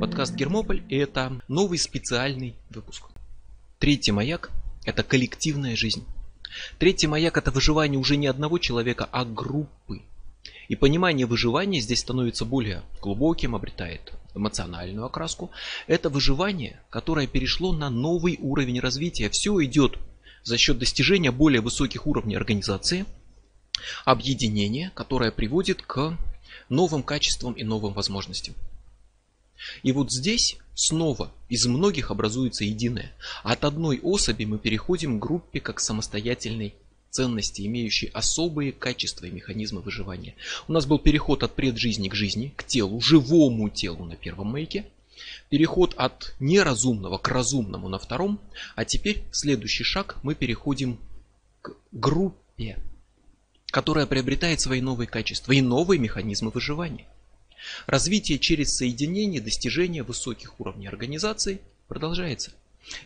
Подкаст Гермополь и это новый специальный выпуск. Третий маяк – это коллективная жизнь. Третий маяк – это выживание уже не одного человека, а группы. И понимание выживания здесь становится более глубоким, обретает эмоциональную окраску. Это выживание, которое перешло на новый уровень развития. Все идет за счет достижения более высоких уровней организации, объединения, которое приводит к новым качествам и новым возможностям. И вот здесь снова из многих образуется единое. От одной особи мы переходим к группе как самостоятельной ценности, имеющей особые качества и механизмы выживания. У нас был переход от преджизни к жизни, к телу, живому телу на первом маяке. Переход от неразумного к разумному на втором. А теперь следующий шаг мы переходим к группе, которая приобретает свои новые качества и новые механизмы выживания. Развитие через соединение, достижение высоких уровней организации продолжается.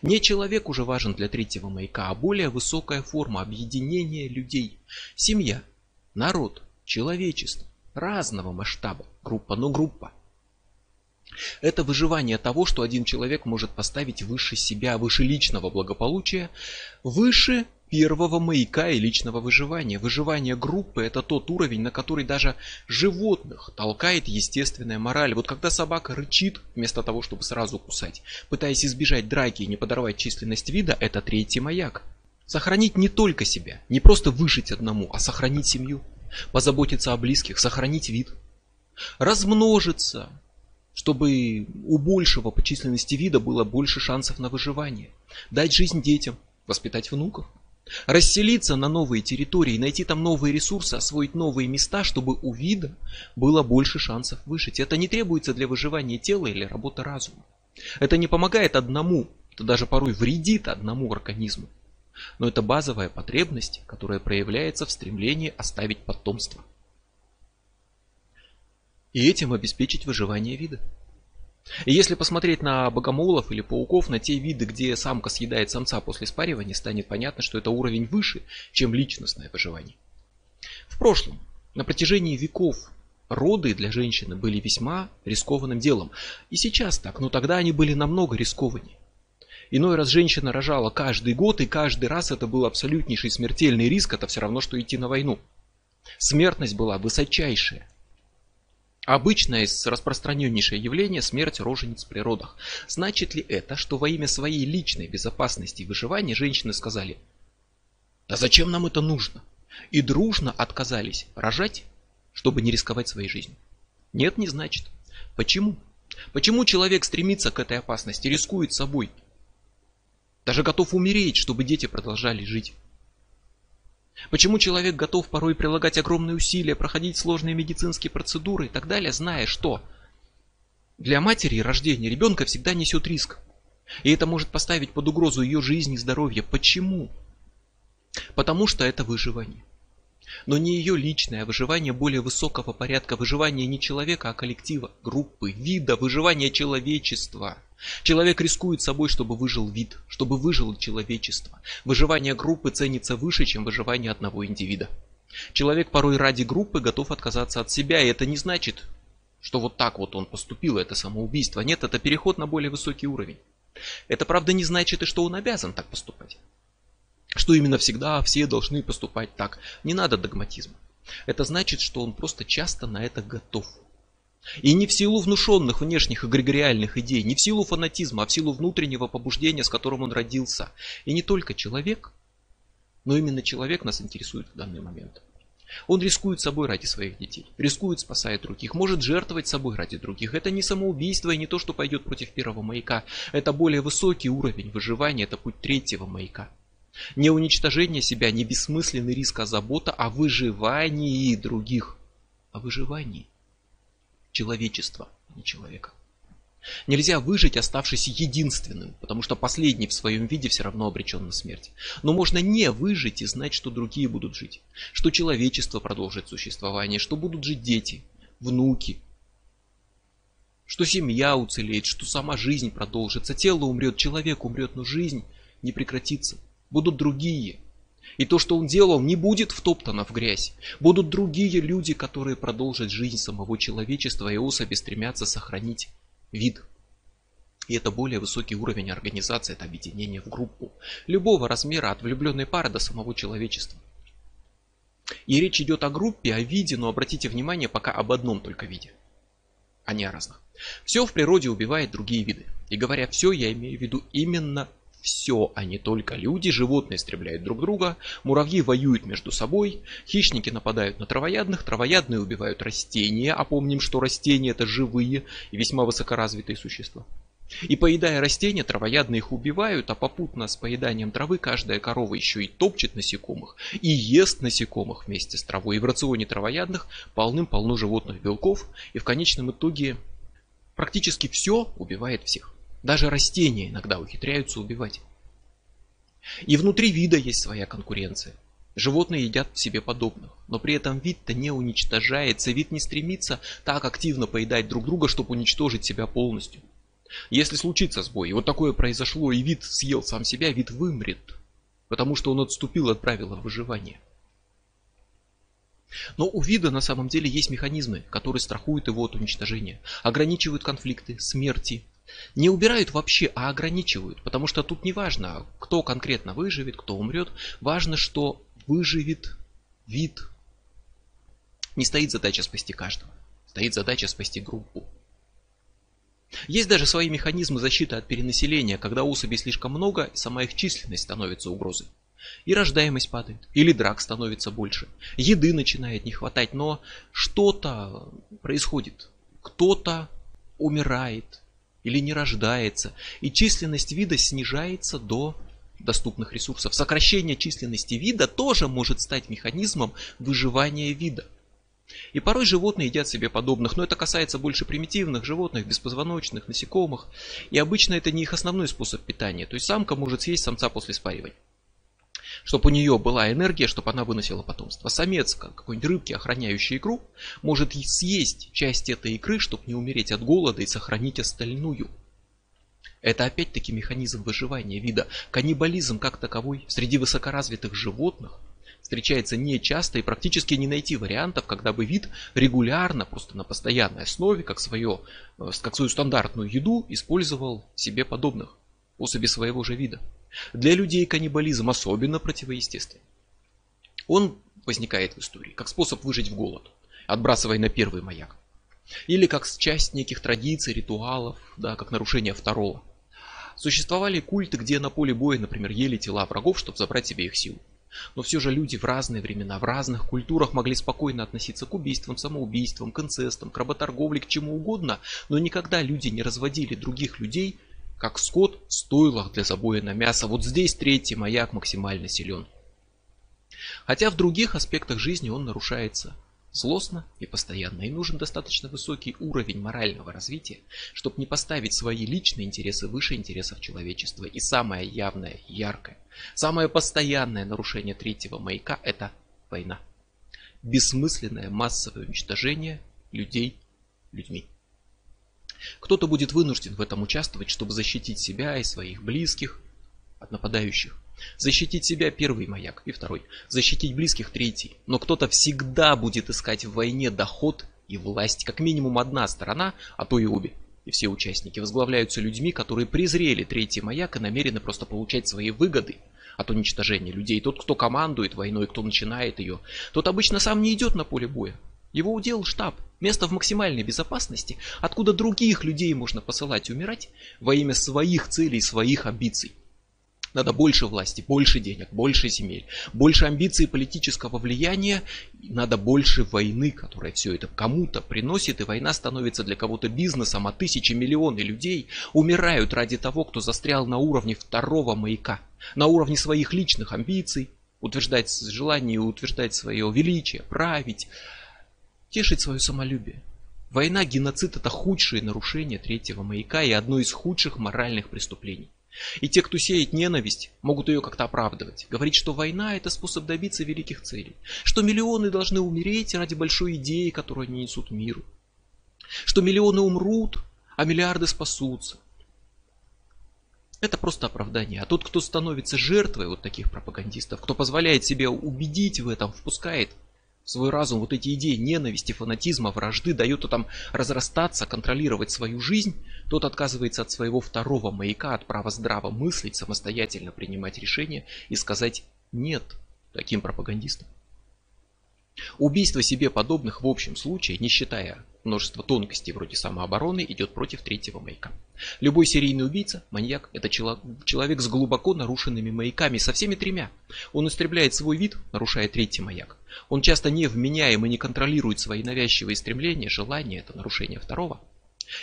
Не человек уже важен для третьего маяка, а более высокая форма объединения людей. Семья, народ, человечество разного масштаба, группа, но группа. Это выживание того, что один человек может поставить выше себя, выше личного благополучия, выше первого маяка и личного выживания. Выживание группы – это тот уровень, на который даже животных толкает естественная мораль. Вот когда собака рычит, вместо того, чтобы сразу кусать, пытаясь избежать драки и не подорвать численность вида, это третий маяк. Сохранить не только себя, не просто выжить одному, а сохранить семью, позаботиться о близких, сохранить вид. Размножиться, чтобы у большего по численности вида было больше шансов на выживание. Дать жизнь детям, воспитать внуков. Расселиться на новые территории, найти там новые ресурсы, освоить новые места, чтобы у вида было больше шансов выжить. Это не требуется для выживания тела или работы разума. Это не помогает одному, это даже порой вредит одному организму. Но это базовая потребность, которая проявляется в стремлении оставить потомство. И этим обеспечить выживание вида. И если посмотреть на богомолов или пауков, на те виды, где самка съедает самца после спаривания, станет понятно, что это уровень выше, чем личностное выживание. В прошлом, на протяжении веков, роды для женщины были весьма рискованным делом. И сейчас так, но тогда они были намного рискованнее. Иной раз женщина рожала каждый год, и каждый раз это был абсолютнейший смертельный риск, это все равно, что идти на войну. Смертность была высочайшая. Обычное распространеннейшее явление – смерть рожениц при родах. Значит ли это, что во имя своей личной безопасности и выживания женщины сказали «Да зачем нам это нужно?» и дружно отказались рожать, чтобы не рисковать своей жизнью? Нет, не значит. Почему? Почему человек стремится к этой опасности, рискует собой? Даже готов умереть, чтобы дети продолжали жить. Почему человек готов порой прилагать огромные усилия, проходить сложные медицинские процедуры и так далее, зная, что для матери рождение ребенка всегда несет риск. И это может поставить под угрозу ее жизнь и здоровье. Почему? Потому что это выживание но не ее личное, а выживание более высокого порядка, выживание не человека, а коллектива, группы, вида, выживание человечества. Человек рискует собой, чтобы выжил вид, чтобы выжило человечество. Выживание группы ценится выше, чем выживание одного индивида. Человек порой ради группы готов отказаться от себя, и это не значит, что вот так вот он поступил, это самоубийство. Нет, это переход на более высокий уровень. Это правда не значит и что он обязан так поступать что именно всегда все должны поступать так. Не надо догматизма. Это значит, что он просто часто на это готов. И не в силу внушенных внешних эгрегориальных идей, не в силу фанатизма, а в силу внутреннего побуждения, с которым он родился. И не только человек, но именно человек нас интересует в данный момент. Он рискует собой ради своих детей, рискует, спасая других, может жертвовать собой ради других. Это не самоубийство и не то, что пойдет против первого маяка. Это более высокий уровень выживания, это путь третьего маяка. Не уничтожение себя, не бессмысленный риск, а забота о выживании других. О выживании человечества, а не человека. Нельзя выжить, оставшись единственным, потому что последний в своем виде все равно обречен на смерть. Но можно не выжить и знать, что другие будут жить, что человечество продолжит существование, что будут жить дети, внуки, что семья уцелеет, что сама жизнь продолжится, тело умрет, человек умрет, но жизнь не прекратится будут другие. И то, что он делал, не будет втоптано в грязь. Будут другие люди, которые продолжат жизнь самого человечества, и особи стремятся сохранить вид. И это более высокий уровень организации, это объединение в группу. Любого размера, от влюбленной пары до самого человечества. И речь идет о группе, о виде, но обратите внимание пока об одном только виде, а не о разных. Все в природе убивает другие виды. И говоря все, я имею в виду именно все, а не только люди. Животные истребляют друг друга, муравьи воюют между собой, хищники нападают на травоядных, травоядные убивают растения, а помним, что растения это живые и весьма высокоразвитые существа. И поедая растения, травоядные их убивают, а попутно с поеданием травы каждая корова еще и топчет насекомых и ест насекомых вместе с травой. И в рационе травоядных полным-полно животных белков, и в конечном итоге практически все убивает всех. Даже растения иногда ухитряются убивать. И внутри вида есть своя конкуренция. Животные едят себе подобных, но при этом вид-то не уничтожается, вид не стремится так активно поедать друг друга, чтобы уничтожить себя полностью. Если случится сбой, и вот такое произошло, и вид съел сам себя, вид вымрет, потому что он отступил от правила выживания. Но у вида на самом деле есть механизмы, которые страхуют его от уничтожения, ограничивают конфликты, смерти, не убирают вообще, а ограничивают. Потому что тут не важно, кто конкретно выживет, кто умрет. Важно, что выживет вид. Не стоит задача спасти каждого. Стоит задача спасти группу. Есть даже свои механизмы защиты от перенаселения, когда особей слишком много, и сама их численность становится угрозой. И рождаемость падает, или драк становится больше, еды начинает не хватать, но что-то происходит. Кто-то умирает, или не рождается, и численность вида снижается до доступных ресурсов. Сокращение численности вида тоже может стать механизмом выживания вида. И порой животные едят себе подобных, но это касается больше примитивных животных, беспозвоночных, насекомых. И обычно это не их основной способ питания. То есть самка может съесть самца после спаривания чтобы у нее была энергия, чтобы она выносила потомство. Самец, какой-нибудь рыбки, охраняющий икру, может съесть часть этой икры, чтобы не умереть от голода и сохранить остальную. Это опять-таки механизм выживания вида. Каннибализм как таковой среди высокоразвитых животных встречается нечасто и практически не найти вариантов, когда бы вид регулярно, просто на постоянной основе, как, свое, э, как свою стандартную еду, использовал себе подобных особи своего же вида. Для людей каннибализм особенно противоестественен. Он возникает в истории как способ выжить в голод, отбрасывая на первый маяк. Или как часть неких традиций, ритуалов, да, как нарушение второго. Существовали культы, где на поле боя, например, ели тела врагов, чтобы забрать себе их силу. Но все же люди в разные времена, в разных культурах могли спокойно относиться к убийствам, самоубийствам, к инцестам, к работорговле, к чему угодно, но никогда люди не разводили других людей как скот в стойлах для забоя на мясо. Вот здесь третий маяк максимально силен. Хотя в других аспектах жизни он нарушается злостно и постоянно. И нужен достаточно высокий уровень морального развития, чтобы не поставить свои личные интересы выше интересов человечества. И самое явное, яркое, самое постоянное нарушение третьего маяка – это война. Бессмысленное массовое уничтожение людей людьми. Кто-то будет вынужден в этом участвовать, чтобы защитить себя и своих близких от нападающих. Защитить себя первый маяк и второй. Защитить близких третий. Но кто-то всегда будет искать в войне доход и власть. Как минимум одна сторона, а то и обе. И все участники возглавляются людьми, которые презрели третий маяк и намерены просто получать свои выгоды от уничтожения людей. Тот, кто командует войной, кто начинает ее, тот обычно сам не идет на поле боя. Его удел штаб, место в максимальной безопасности, откуда других людей можно посылать умирать во имя своих целей, своих амбиций. Надо больше власти, больше денег, больше земель, больше амбиций политического влияния, надо больше войны, которая все это кому-то приносит, и война становится для кого-то бизнесом, а тысячи, миллионы людей умирают ради того, кто застрял на уровне второго маяка, на уровне своих личных амбиций, утверждать желание утверждать свое величие, править, тешить свое самолюбие. Война, геноцид – это худшее нарушение третьего маяка и одно из худших моральных преступлений. И те, кто сеет ненависть, могут ее как-то оправдывать. Говорить, что война – это способ добиться великих целей. Что миллионы должны умереть ради большой идеи, которую они несут миру. Что миллионы умрут, а миллиарды спасутся. Это просто оправдание. А тот, кто становится жертвой вот таких пропагандистов, кто позволяет себе убедить в этом, впускает свой разум вот эти идеи ненависти, фанатизма, вражды, дает там разрастаться, контролировать свою жизнь, тот отказывается от своего второго маяка, от права здраво мыслить, самостоятельно принимать решения и сказать нет таким пропагандистам. Убийство себе подобных в общем случае, не считая множества тонкостей вроде самообороны, идет против третьего маяка. Любой серийный убийца, маньяк, это человек с глубоко нарушенными маяками, со всеми тремя. Он истребляет свой вид, нарушая третий маяк. Он часто не вменяем и не контролирует свои навязчивые стремления, желания, это нарушение второго.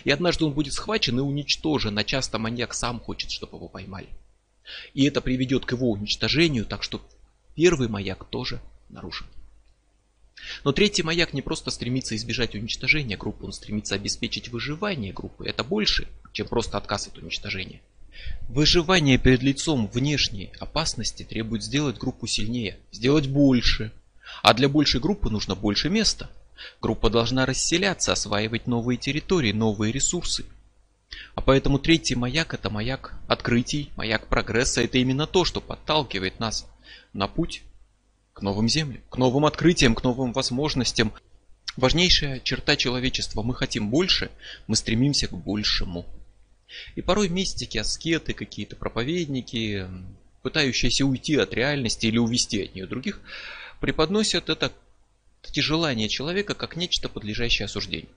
И однажды он будет схвачен и уничтожен, а часто маньяк сам хочет, чтобы его поймали. И это приведет к его уничтожению, так что первый маяк тоже нарушен. Но третий маяк не просто стремится избежать уничтожения группы, он стремится обеспечить выживание группы. Это больше, чем просто отказ от уничтожения. Выживание перед лицом внешней опасности требует сделать группу сильнее, сделать больше. А для большей группы нужно больше места. Группа должна расселяться, осваивать новые территории, новые ресурсы. А поэтому третий маяк это маяк открытий, маяк прогресса. Это именно то, что подталкивает нас на путь к новым землям, к новым открытиям, к новым возможностям. Важнейшая черта человечества. Мы хотим больше, мы стремимся к большему. И порой мистики, аскеты, какие-то проповедники, пытающиеся уйти от реальности или увести от нее других, преподносят это эти желания человека как нечто подлежащее осуждению.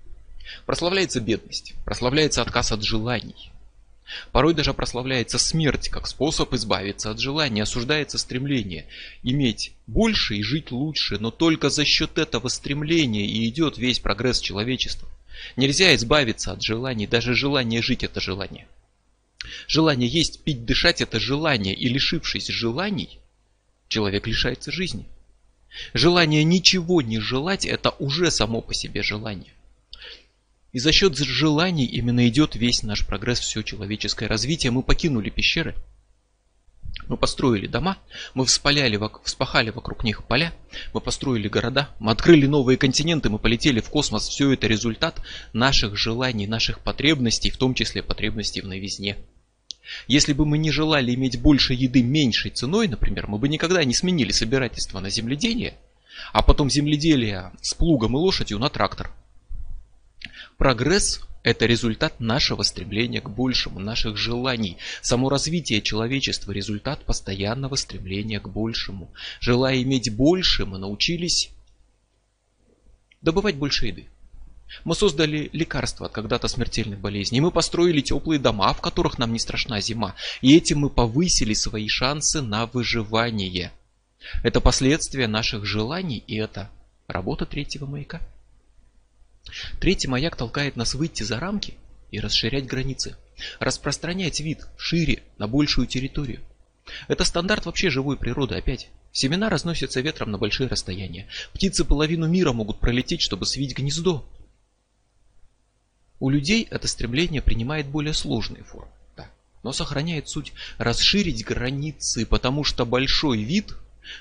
Прославляется бедность, прославляется отказ от желаний, Порой даже прославляется смерть как способ избавиться от желания, осуждается стремление иметь больше и жить лучше, но только за счет этого стремления и идет весь прогресс человечества. Нельзя избавиться от желаний, даже желание жить это желание. Желание есть, пить, дышать это желание, и лишившись желаний, человек лишается жизни. Желание ничего не желать это уже само по себе желание. И за счет желаний именно идет весь наш прогресс, все человеческое развитие. Мы покинули пещеры, мы построили дома, мы вспаляли, вспахали вокруг них поля, мы построили города, мы открыли новые континенты, мы полетели в космос. Все это результат наших желаний, наших потребностей, в том числе потребностей в новизне. Если бы мы не желали иметь больше еды меньшей ценой, например, мы бы никогда не сменили собирательство на земледение, а потом земледелие с плугом и лошадью на трактор – Прогресс – это результат нашего стремления к большему, наших желаний. Само развитие человечества – результат постоянного стремления к большему. Желая иметь больше, мы научились добывать больше еды. Мы создали лекарства от когда-то смертельных болезней. Мы построили теплые дома, в которых нам не страшна зима. И этим мы повысили свои шансы на выживание. Это последствия наших желаний и это работа третьего маяка. Третий маяк толкает нас выйти за рамки и расширять границы, распространять вид шире на большую территорию. Это стандарт вообще живой природы опять. Семена разносятся ветром на большие расстояния. Птицы половину мира могут пролететь, чтобы свить гнездо. У людей это стремление принимает более сложные формы, да, но сохраняет суть расширить границы, потому что большой вид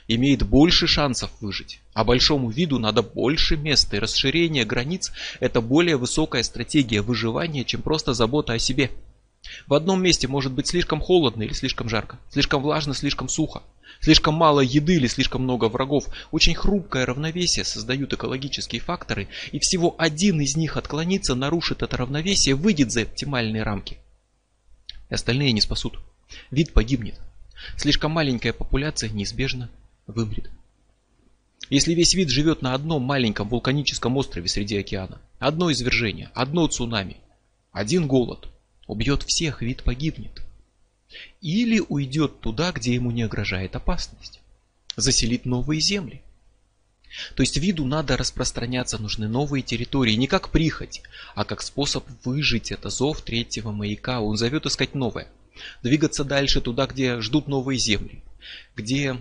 имеет больше шансов выжить. А большому виду надо больше места, и расширение границ – это более высокая стратегия выживания, чем просто забота о себе. В одном месте может быть слишком холодно или слишком жарко, слишком влажно, слишком сухо, слишком мало еды или слишком много врагов. Очень хрупкое равновесие создают экологические факторы, и всего один из них отклонится, нарушит это равновесие, выйдет за оптимальные рамки. И остальные не спасут. Вид погибнет. Слишком маленькая популяция неизбежно вымрет. Если весь вид живет на одном маленьком вулканическом острове среди океана, одно извержение, одно цунами, один голод убьет всех, вид погибнет. Или уйдет туда, где ему не угрожает опасность. Заселит новые земли. То есть виду надо распространяться, нужны новые территории, не как прихоть, а как способ выжить. Это зов третьего маяка, он зовет искать новое. Двигаться дальше туда, где ждут новые земли, где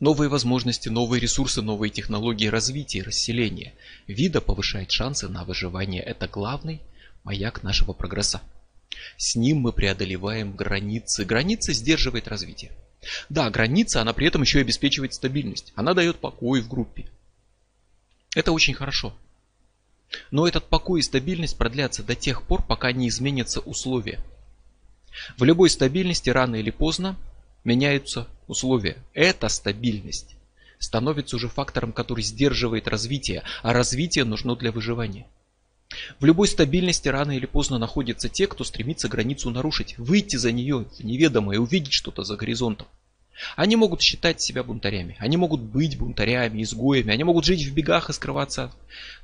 новые возможности, новые ресурсы, новые технологии развития и расселения вида повышает шансы на выживание. Это главный маяк нашего прогресса. С ним мы преодолеваем границы. Граница сдерживает развитие. Да, граница, она при этом еще и обеспечивает стабильность. Она дает покой в группе. Это очень хорошо. Но этот покой и стабильность продлятся до тех пор, пока не изменятся условия. В любой стабильности рано или поздно меняются условия. Эта стабильность становится уже фактором, который сдерживает развитие, а развитие нужно для выживания. В любой стабильности рано или поздно находятся те, кто стремится границу нарушить, выйти за нее в неведомое, увидеть что-то за горизонтом. Они могут считать себя бунтарями, они могут быть бунтарями, изгоями, они могут жить в бегах и скрываться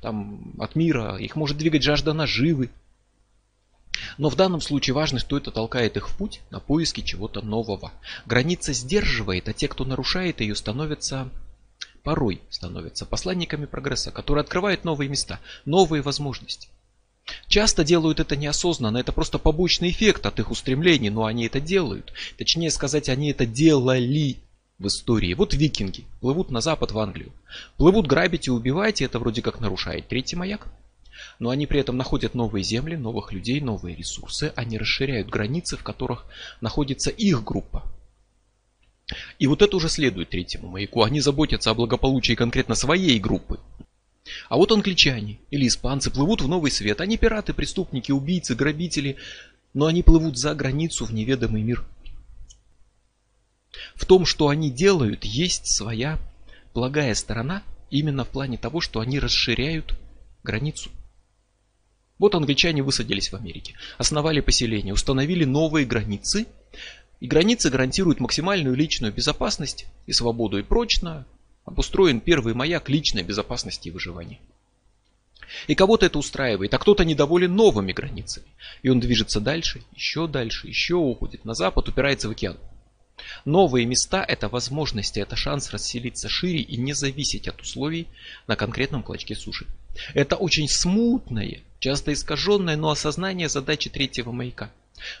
там, от мира, их может двигать жажда наживы. Но в данном случае важно, что это толкает их в путь на поиски чего-то нового. Граница сдерживает, а те, кто нарушает ее, становятся порой становятся посланниками прогресса, которые открывают новые места, новые возможности. Часто делают это неосознанно, это просто побочный эффект от их устремлений, но они это делают. Точнее сказать, они это делали в истории. Вот викинги плывут на запад в Англию. Плывут грабить и убивать, и это вроде как нарушает третий маяк. Но они при этом находят новые земли, новых людей, новые ресурсы. Они расширяют границы, в которых находится их группа. И вот это уже следует третьему маяку. Они заботятся о благополучии конкретно своей группы. А вот англичане или испанцы плывут в новый свет. Они пираты, преступники, убийцы, грабители. Но они плывут за границу в неведомый мир. В том, что они делают, есть своя благая сторона. Именно в плане того, что они расширяют границу. Вот англичане высадились в Америке, основали поселение, установили новые границы – и границы гарантируют максимальную личную безопасность и свободу и прочно обустроен первый маяк личной безопасности и выживания. И кого-то это устраивает, а кто-то недоволен новыми границами. И он движется дальше, еще дальше, еще уходит на запад, упирается в океан. Новые места – это возможности, это шанс расселиться шире и не зависеть от условий на конкретном клочке суши. Это очень смутное, часто искаженное, но осознание задачи третьего маяка.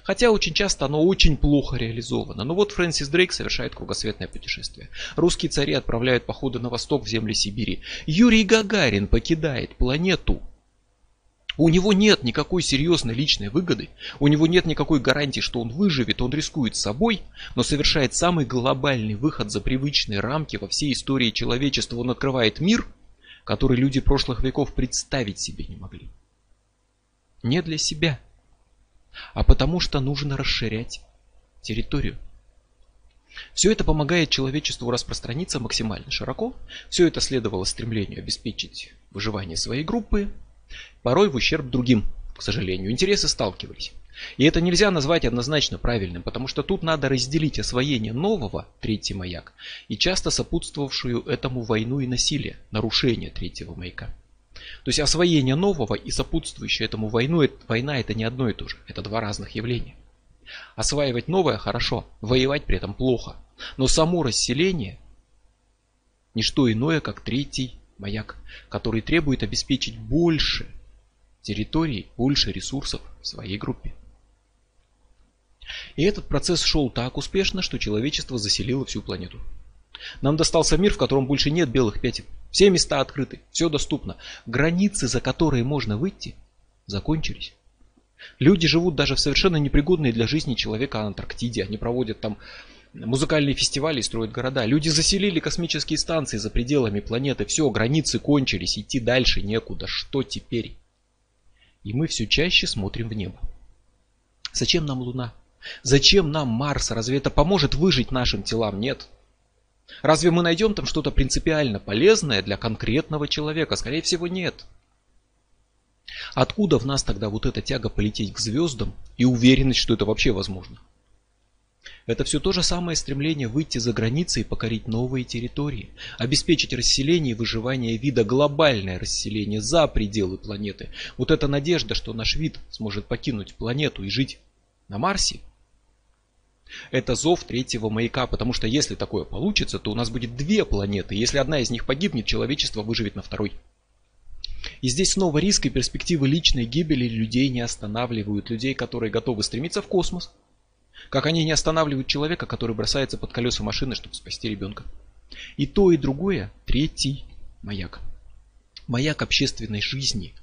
Хотя очень часто оно очень плохо реализовано. Но вот Фрэнсис Дрейк совершает кругосветное путешествие. Русские цари отправляют походы на восток в земли Сибири. Юрий Гагарин покидает планету. У него нет никакой серьезной личной выгоды, у него нет никакой гарантии, что он выживет, он рискует собой, но совершает самый глобальный выход за привычные рамки во всей истории человечества. Он открывает мир, который люди прошлых веков представить себе не могли. Не для себя – а потому что нужно расширять территорию. Все это помогает человечеству распространиться максимально широко. Все это следовало стремлению обеспечить выживание своей группы, порой в ущерб другим, к сожалению. Интересы сталкивались. И это нельзя назвать однозначно правильным, потому что тут надо разделить освоение нового, третий маяк, и часто сопутствовавшую этому войну и насилие, нарушение третьего маяка. То есть освоение нового и сопутствующая этому войну, война это не одно и то же. Это два разных явления. Осваивать новое хорошо, воевать при этом плохо. Но само расселение не что иное, как третий маяк, который требует обеспечить больше территорий, больше ресурсов своей группе. И этот процесс шел так успешно, что человечество заселило всю планету. Нам достался мир, в котором больше нет белых пятен. Все места открыты, все доступно. Границы, за которые можно выйти, закончились. Люди живут даже в совершенно непригодной для жизни человека Антарктиде. Они проводят там музыкальные фестивали строят города. Люди заселили космические станции за пределами планеты. Все, границы кончились, идти дальше некуда. Что теперь? И мы все чаще смотрим в небо. Зачем нам Луна? Зачем нам Марс? Разве это поможет выжить нашим телам? Нет. Разве мы найдем там что-то принципиально полезное для конкретного человека? Скорее всего, нет. Откуда в нас тогда вот эта тяга полететь к звездам и уверенность, что это вообще возможно? Это все то же самое стремление выйти за границы и покорить новые территории, обеспечить расселение и выживание вида, глобальное расселение за пределы планеты. Вот эта надежда, что наш вид сможет покинуть планету и жить на Марсе, это зов третьего маяка, потому что если такое получится, то у нас будет две планеты. Если одна из них погибнет, человечество выживет на второй. И здесь снова риск и перспективы личной гибели людей не останавливают. Людей, которые готовы стремиться в космос. Как они не останавливают человека, который бросается под колеса машины, чтобы спасти ребенка. И то, и другое – третий маяк. Маяк общественной жизни.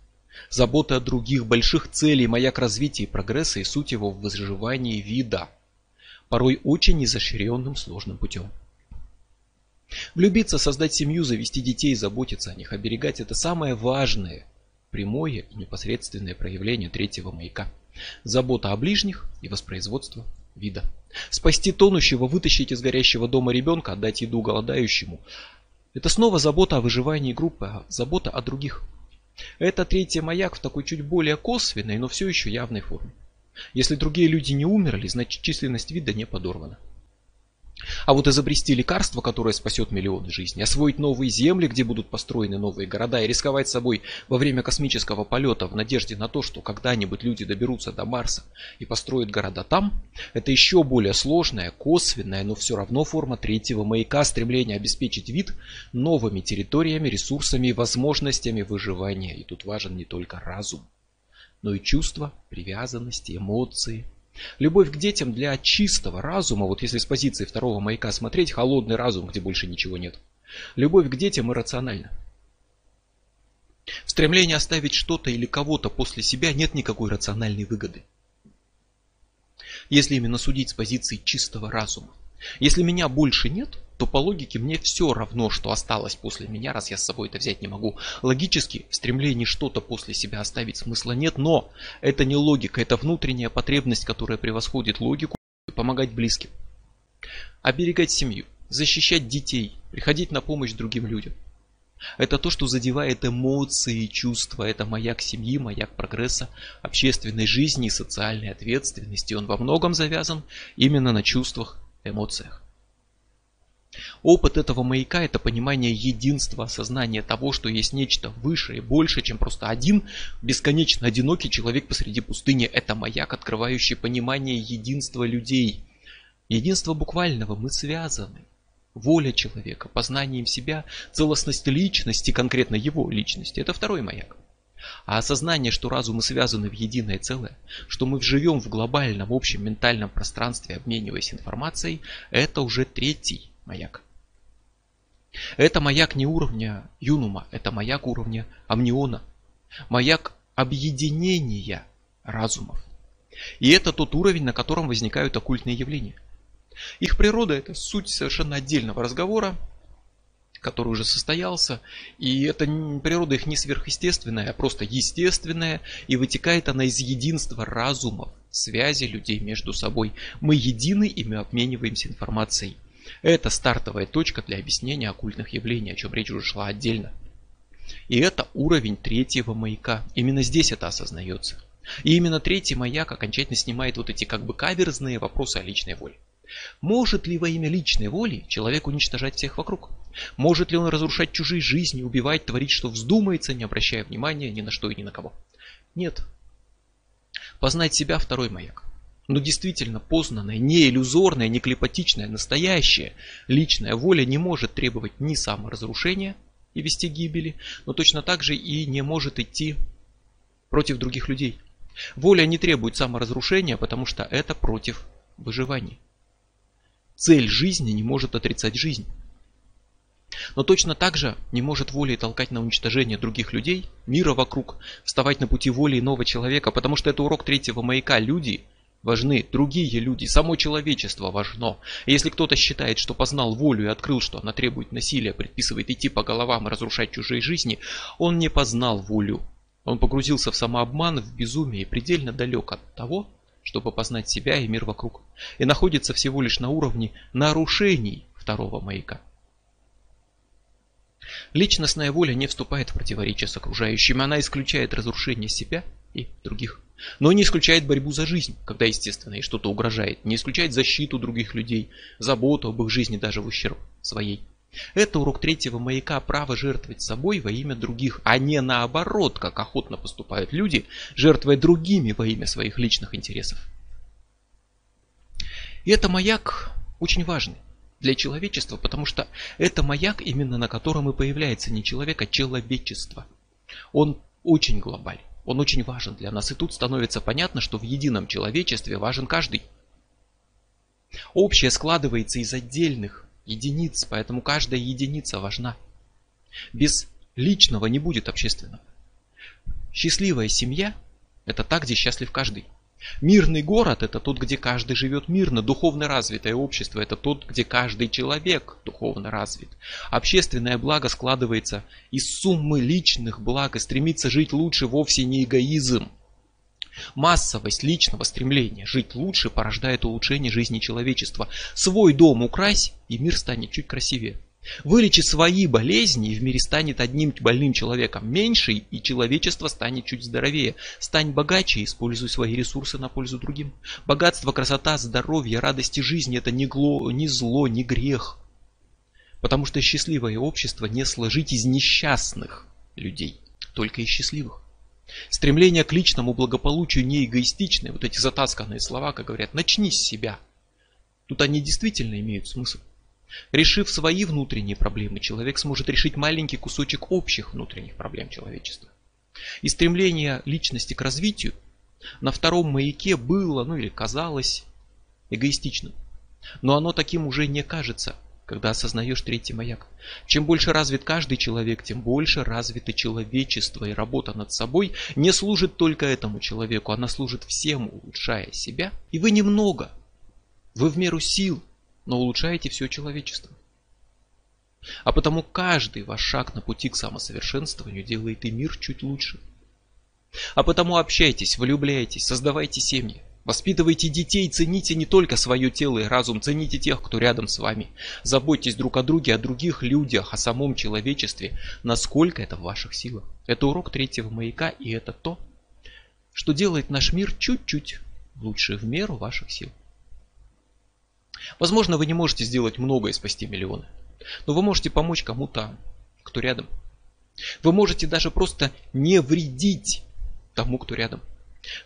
Забота о других, больших целей, маяк развития и прогресса и суть его в выживании вида – порой очень изощренным сложным путем. Влюбиться, создать семью, завести детей, заботиться о них, оберегать – это самое важное прямое и непосредственное проявление третьего маяка. Забота о ближних и воспроизводство вида. Спасти тонущего, вытащить из горящего дома ребенка, отдать еду голодающему. Это снова забота о выживании группы, а забота о других. Это третий маяк в такой чуть более косвенной, но все еще явной форме. Если другие люди не умерли, значит численность вида не подорвана. А вот изобрести лекарство, которое спасет миллионы жизней, освоить новые земли, где будут построены новые города, и рисковать собой во время космического полета в надежде на то, что когда-нибудь люди доберутся до Марса и построят города там, это еще более сложная, косвенная, но все равно форма третьего маяка стремления обеспечить вид новыми территориями, ресурсами и возможностями выживания. И тут важен не только разум, но и чувства, привязанности, эмоции, Любовь к детям для чистого разума, вот если с позиции второго маяка смотреть, холодный разум, где больше ничего нет. Любовь к детям иррациональна. В стремлении оставить что-то или кого-то после себя нет никакой рациональной выгоды. Если именно судить с позиции чистого разума. Если меня больше нет, то по логике мне все равно, что осталось после меня, раз я с собой это взять не могу. Логически в стремлении что-то после себя оставить смысла нет, но это не логика, это внутренняя потребность, которая превосходит логику, помогать близким. Оберегать семью, защищать детей, приходить на помощь другим людям. Это то, что задевает эмоции и чувства. Это маяк семьи, маяк прогресса, общественной жизни и социальной ответственности. Он во многом завязан именно на чувствах, эмоциях. Опыт этого маяка – это понимание единства, осознание того, что есть нечто выше и больше, чем просто один бесконечно одинокий человек посреди пустыни. Это маяк, открывающий понимание единства людей. Единство буквального, мы связаны. Воля человека, познанием себя, целостность личности, конкретно его личности – это второй маяк. А осознание, что разумы связаны в единое целое, что мы живем в глобальном общем ментальном пространстве, обмениваясь информацией, это уже третий маяк. Это маяк не уровня Юнума, это маяк уровня Амниона. Маяк объединения разумов. И это тот уровень, на котором возникают оккультные явления. Их природа это суть совершенно отдельного разговора, который уже состоялся. И это природа их не сверхъестественная, а просто естественная. И вытекает она из единства разумов, связи людей между собой. Мы едины, и мы обмениваемся информацией. Это стартовая точка для объяснения оккультных явлений, о чем речь уже шла отдельно. И это уровень третьего маяка. Именно здесь это осознается. И именно третий маяк окончательно снимает вот эти как бы каверзные вопросы о личной воле. Может ли во имя личной воли человек уничтожать всех вокруг? Может ли он разрушать чужие жизни, убивать, творить, что вздумается, не обращая внимания ни на что и ни на кого? Нет. Познать себя – второй маяк. Но действительно познанная, не иллюзорная, не клепатичная, настоящая личная воля не может требовать ни саморазрушения и вести гибели, но точно так же и не может идти против других людей. Воля не требует саморазрушения, потому что это против выживания. Цель жизни не может отрицать жизнь. Но точно так же не может волей толкать на уничтожение других людей, мира вокруг, вставать на пути воли иного человека, потому что это урок третьего маяка. Люди важны, другие люди, само человечество важно. И если кто-то считает, что познал волю и открыл, что она требует насилия, предписывает идти по головам и разрушать чужие жизни, он не познал волю. Он погрузился в самообман, в безумие и предельно далек от того, чтобы познать себя и мир вокруг, и находится всего лишь на уровне нарушений второго маяка. Личностная воля не вступает в противоречие с окружающими, она исключает разрушение себя и других. Но не исключает борьбу за жизнь, когда, естественно, ей что-то угрожает, не исключает защиту других людей, заботу об их жизни даже в ущерб своей. Это урок третьего маяка право жертвовать собой во имя других, а не наоборот, как охотно поступают люди, жертвуя другими во имя своих личных интересов. И это маяк очень важный для человечества, потому что это маяк, именно на котором и появляется не человек, а человечество. Он очень глобален, он очень важен для нас. И тут становится понятно, что в едином человечестве важен каждый. Общее складывается из отдельных единиц, поэтому каждая единица важна. Без личного не будет общественного. Счастливая семья – это та, где счастлив каждый. Мирный город – это тот, где каждый живет мирно. Духовно развитое общество – это тот, где каждый человек духовно развит. Общественное благо складывается из суммы личных благ и стремится жить лучше вовсе не эгоизм. Массовость личного стремления жить лучше порождает улучшение жизни человечества. Свой дом укрась, и мир станет чуть красивее. Вылечи свои болезни, и в мире станет одним больным человеком меньше, и человечество станет чуть здоровее. Стань богаче, используй свои ресурсы на пользу другим. Богатство, красота, здоровье, радости жизни – это не, гло, не зло, не грех. Потому что счастливое общество не сложить из несчастных людей, только из счастливых. Стремление к личному благополучию не эгоистичное, вот эти затасканные слова, как говорят, начни с себя. Тут они действительно имеют смысл. Решив свои внутренние проблемы, человек сможет решить маленький кусочек общих внутренних проблем человечества. И стремление личности к развитию на втором маяке было, ну или казалось, эгоистичным. Но оно таким уже не кажется, когда осознаешь третий маяк. Чем больше развит каждый человек, тем больше развито человечество. И работа над собой не служит только этому человеку, она служит всем, улучшая себя. И вы немного, вы в меру сил, но улучшаете все человечество. А потому каждый ваш шаг на пути к самосовершенствованию делает и мир чуть лучше. А потому общайтесь, влюбляйтесь, создавайте семьи. Воспитывайте детей, цените не только свое тело и разум, цените тех, кто рядом с вами. Заботьтесь друг о друге, о других людях, о самом человечестве, насколько это в ваших силах. Это урок третьего маяка, и это то, что делает наш мир чуть-чуть лучше в меру ваших сил. Возможно, вы не можете сделать много и спасти миллионы. Но вы можете помочь кому-то, кто рядом. Вы можете даже просто не вредить тому, кто рядом.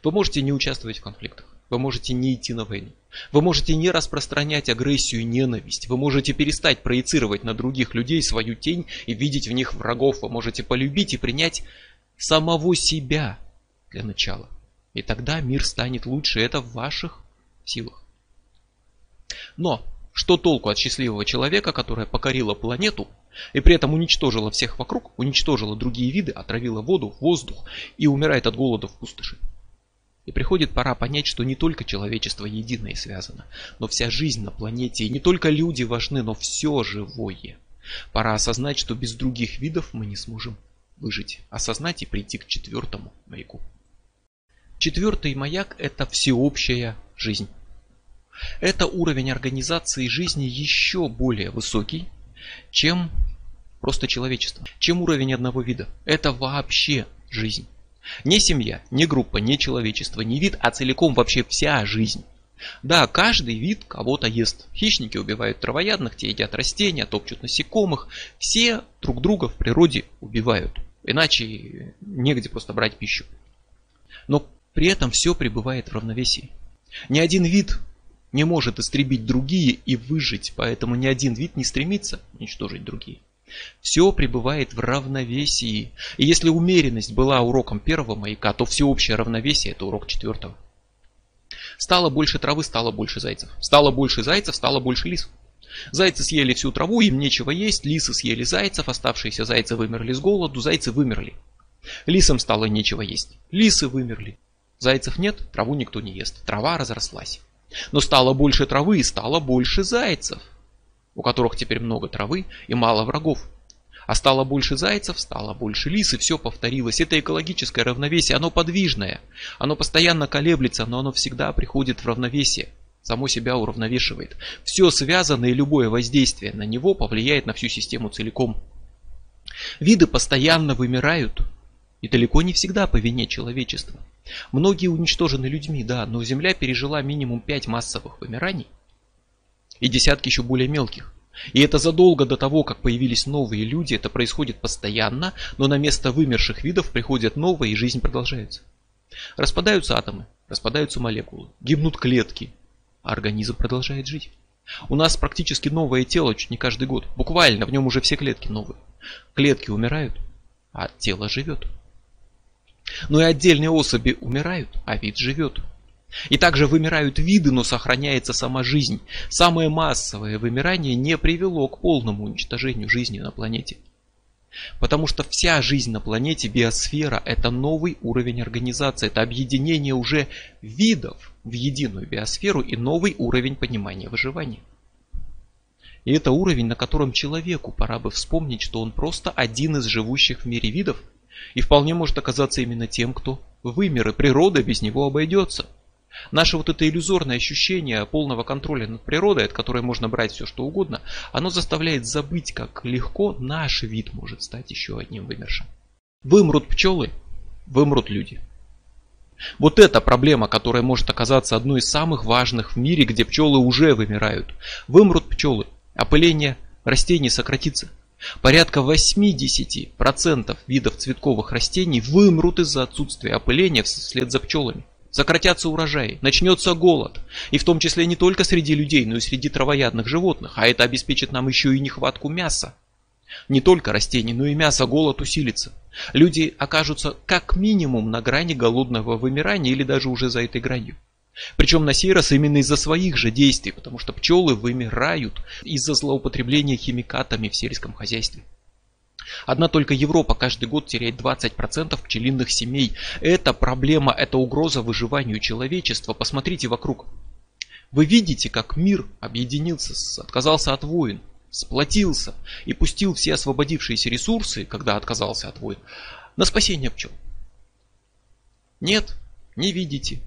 Вы можете не участвовать в конфликтах. Вы можете не идти на войну. Вы можете не распространять агрессию и ненависть. Вы можете перестать проецировать на других людей свою тень и видеть в них врагов. Вы можете полюбить и принять самого себя для начала. И тогда мир станет лучше. Это в ваших силах. Но что толку от счастливого человека, которая покорила планету и при этом уничтожила всех вокруг, уничтожила другие виды, отравила воду, воздух и умирает от голода в пустоши? И приходит пора понять, что не только человечество единое связано, но вся жизнь на планете, и не только люди важны, но все живое. Пора осознать, что без других видов мы не сможем выжить. Осознать и прийти к четвертому маяку. Четвертый маяк – это всеобщая жизнь. Это уровень организации жизни еще более высокий, чем просто человечество, чем уровень одного вида. Это вообще жизнь. Не семья, не группа, не человечество, не вид, а целиком вообще вся жизнь. Да, каждый вид кого-то ест. Хищники убивают травоядных, те едят растения, топчут насекомых. Все друг друга в природе убивают. Иначе негде просто брать пищу. Но при этом все пребывает в равновесии. Ни один вид не может истребить другие и выжить, поэтому ни один вид не стремится уничтожить другие. Все пребывает в равновесии. И если умеренность была уроком первого маяка, то всеобщее равновесие это урок четвертого. Стало больше травы, стало больше зайцев. Стало больше зайцев, стало больше лис. Зайцы съели всю траву, им нечего есть, лисы съели зайцев, оставшиеся зайцы вымерли с голоду, зайцы вымерли. Лисам стало нечего есть, лисы вымерли. Зайцев нет, траву никто не ест, трава разрослась. Но стало больше травы и стало больше зайцев, у которых теперь много травы и мало врагов. А стало больше зайцев, стало больше лис, и все повторилось. Это экологическое равновесие, оно подвижное. Оно постоянно колеблется, но оно всегда приходит в равновесие. Само себя уравновешивает. Все связано и любое воздействие на него повлияет на всю систему целиком. Виды постоянно вымирают. И далеко не всегда по вине человечества. Многие уничтожены людьми, да, но Земля пережила минимум 5 массовых вымираний и десятки еще более мелких. И это задолго до того, как появились новые люди, это происходит постоянно, но на место вымерших видов приходят новые и жизнь продолжается. Распадаются атомы, распадаются молекулы, гибнут клетки, а организм продолжает жить. У нас практически новое тело чуть не каждый год, буквально в нем уже все клетки новые. Клетки умирают, а тело живет. Но и отдельные особи умирают, а вид живет. И также вымирают виды, но сохраняется сама жизнь. Самое массовое вымирание не привело к полному уничтожению жизни на планете. Потому что вся жизнь на планете, биосфера, это новый уровень организации, это объединение уже видов в единую биосферу и новый уровень понимания выживания. И это уровень, на котором человеку пора бы вспомнить, что он просто один из живущих в мире видов, и вполне может оказаться именно тем, кто вымер, и природа без него обойдется – Наше вот это иллюзорное ощущение полного контроля над природой, от которой можно брать все что угодно, оно заставляет забыть, как легко наш вид может стать еще одним вымершим. Вымрут пчелы, вымрут люди. Вот эта проблема, которая может оказаться одной из самых важных в мире, где пчелы уже вымирают. Вымрут пчелы, опыление растений сократится. Порядка 80% видов цветковых растений вымрут из-за отсутствия опыления вслед за пчелами. Сократятся урожаи, начнется голод. И в том числе не только среди людей, но и среди травоядных животных. А это обеспечит нам еще и нехватку мяса. Не только растений, но и мяса голод усилится. Люди окажутся как минимум на грани голодного вымирания или даже уже за этой гранью. Причем на сей раз именно из-за своих же действий, потому что пчелы вымирают из-за злоупотребления химикатами в сельском хозяйстве. Одна только Европа каждый год теряет 20% пчелиных семей. Это проблема, это угроза выживанию человечества. Посмотрите вокруг. Вы видите, как мир объединился, отказался от войн, сплотился и пустил все освободившиеся ресурсы, когда отказался от войн, на спасение пчел. Нет, не видите.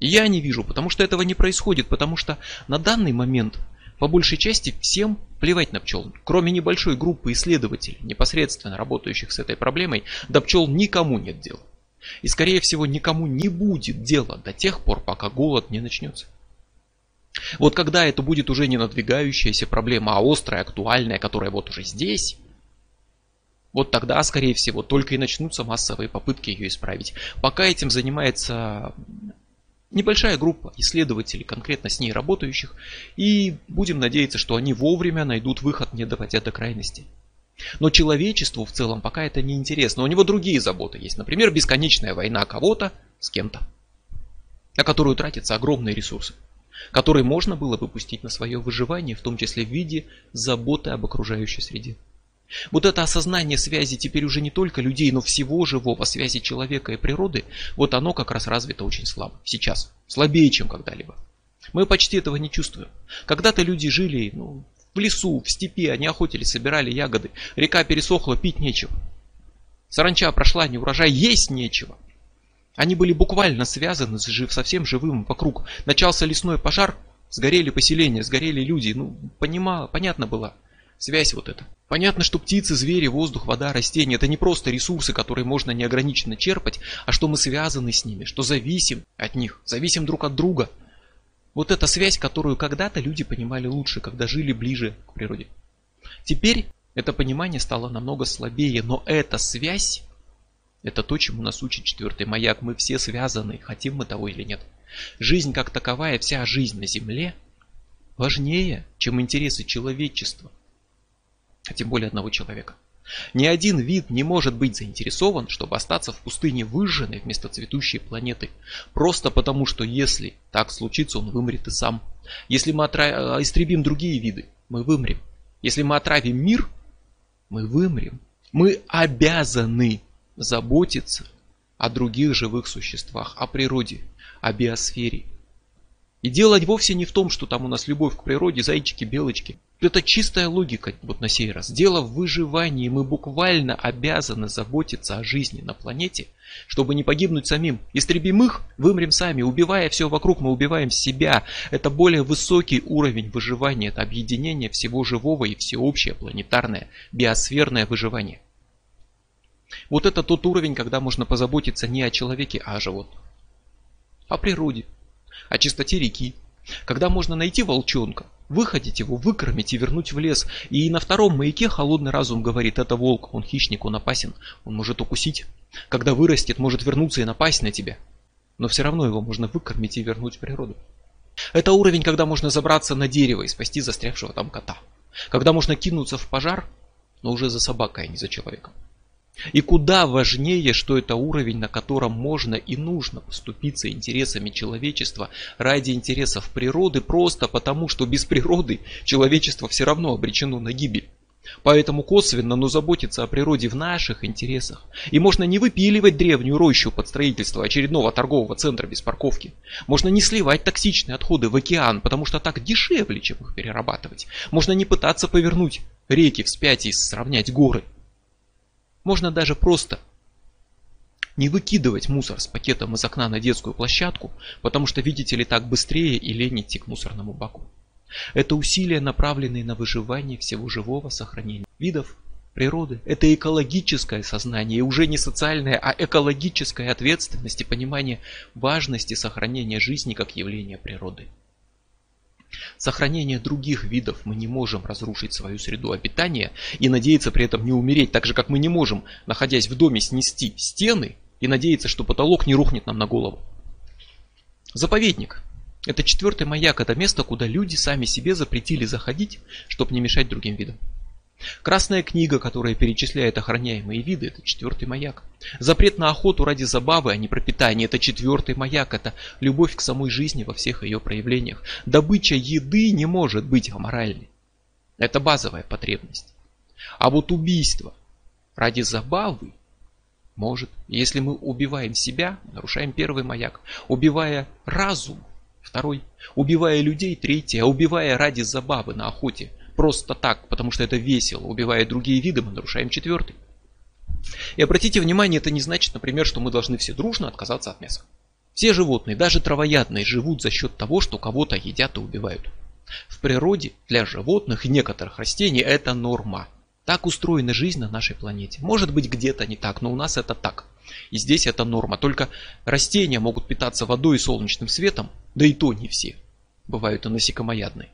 Я не вижу, потому что этого не происходит, потому что на данный момент по большей части всем плевать на пчел. Кроме небольшой группы исследователей, непосредственно работающих с этой проблемой, до пчел никому нет дела. И скорее всего никому не будет дела до тех пор, пока голод не начнется. Вот когда это будет уже не надвигающаяся проблема, а острая, актуальная, которая вот уже здесь, вот тогда, скорее всего, только и начнутся массовые попытки ее исправить. Пока этим занимается небольшая группа исследователей, конкретно с ней работающих, и будем надеяться, что они вовремя найдут выход, не доводя до крайности. Но человечеству в целом пока это не интересно. У него другие заботы есть. Например, бесконечная война кого-то с кем-то, на которую тратятся огромные ресурсы, которые можно было бы пустить на свое выживание, в том числе в виде заботы об окружающей среде. Вот это осознание связи теперь уже не только людей, но всего живого, связи человека и природы, вот оно как раз развито очень слабо. Сейчас. Слабее, чем когда-либо. Мы почти этого не чувствуем. Когда-то люди жили ну, в лесу, в степи, они охотились, собирали ягоды. Река пересохла, пить нечего. Саранча прошла, не урожай, есть нечего. Они были буквально связаны с жив, совсем живым вокруг. Начался лесной пожар, сгорели поселения, сгорели люди. Ну, понимала, понятно было. Связь вот эта. Понятно, что птицы, звери, воздух, вода, растения – это не просто ресурсы, которые можно неограниченно черпать, а что мы связаны с ними, что зависим от них, зависим друг от друга. Вот эта связь, которую когда-то люди понимали лучше, когда жили ближе к природе. Теперь это понимание стало намного слабее, но эта связь – это то, чему нас учит четвертый маяк. Мы все связаны, хотим мы того или нет. Жизнь как таковая, вся жизнь на Земле важнее, чем интересы человечества – а тем более одного человека. Ни один вид не может быть заинтересован, чтобы остаться в пустыне выжженной вместо цветущей планеты. Просто потому, что если так случится, он вымрет и сам. Если мы отра... истребим другие виды, мы вымрем. Если мы отравим мир, мы вымрем. Мы обязаны заботиться о других живых существах, о природе, о биосфере. И дело вовсе не в том, что там у нас любовь к природе, зайчики, белочки. Это чистая логика вот на сей раз. Дело в выживании. Мы буквально обязаны заботиться о жизни на планете, чтобы не погибнуть самим. Истребим их, вымрем сами. Убивая все вокруг, мы убиваем себя. Это более высокий уровень выживания. Это объединение всего живого и всеобщее планетарное биосферное выживание. Вот это тот уровень, когда можно позаботиться не о человеке, а о животных. О природе, о чистоте реки, когда можно найти волчонка, выходить его, выкормить и вернуть в лес. И на втором маяке холодный разум говорит, это волк, он хищник, он опасен, он может укусить. Когда вырастет, может вернуться и напасть на тебя. Но все равно его можно выкормить и вернуть в природу. Это уровень, когда можно забраться на дерево и спасти застрявшего там кота. Когда можно кинуться в пожар, но уже за собакой, а не за человеком. И куда важнее, что это уровень, на котором можно и нужно поступиться интересами человечества ради интересов природы, просто потому что без природы человечество все равно обречено на гибель. Поэтому косвенно, но заботиться о природе в наших интересах. И можно не выпиливать древнюю рощу под строительство очередного торгового центра без парковки. Можно не сливать токсичные отходы в океан, потому что так дешевле, чем их перерабатывать. Можно не пытаться повернуть реки вспять и сравнять горы. Можно даже просто не выкидывать мусор с пакетом из окна на детскую площадку, потому что, видите ли, так быстрее и лень идти к мусорному баку. Это усилия, направленные на выживание всего живого, сохранения видов, природы. Это экологическое сознание, и уже не социальное, а экологическая ответственность и понимание важности сохранения жизни как явления природы. Сохранение других видов мы не можем разрушить свою среду обитания и надеяться при этом не умереть, так же как мы не можем, находясь в доме, снести стены и надеяться, что потолок не рухнет нам на голову. Заповедник это четвертый маяк, это место, куда люди сами себе запретили заходить, чтобы не мешать другим видам. Красная книга, которая перечисляет охраняемые виды, это четвертый маяк. Запрет на охоту ради забавы, а не пропитания, это четвертый маяк, это любовь к самой жизни во всех ее проявлениях. Добыча еды не может быть аморальной. Это базовая потребность. А вот убийство ради забавы может. Если мы убиваем себя, нарушаем первый маяк. Убивая разум, Второй. Убивая людей. Третий. А убивая ради забавы на охоте. Просто так, потому что это весело. Убивая другие виды, мы нарушаем четвертый. И обратите внимание, это не значит, например, что мы должны все дружно отказаться от мяса. Все животные, даже травоядные, живут за счет того, что кого-то едят и убивают. В природе для животных и некоторых растений это норма. Так устроена жизнь на нашей планете. Может быть где-то не так, но у нас это так. И здесь это норма. Только растения могут питаться водой и солнечным светом, да и то не все. Бывают и насекомоядные.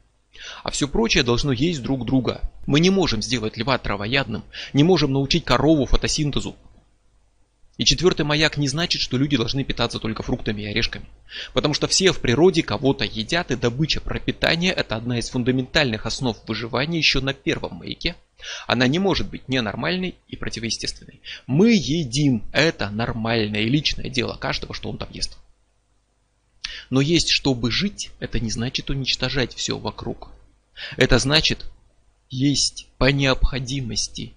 А все прочее должно есть друг друга. Мы не можем сделать льва травоядным, не можем научить корову фотосинтезу, и четвертый маяк не значит, что люди должны питаться только фруктами и орешками. Потому что все в природе кого-то едят, и добыча пропитания – это одна из фундаментальных основ выживания еще на первом маяке. Она не может быть ненормальной и противоестественной. Мы едим. Это нормальное и личное дело каждого, что он там ест. Но есть, чтобы жить, это не значит уничтожать все вокруг. Это значит есть по необходимости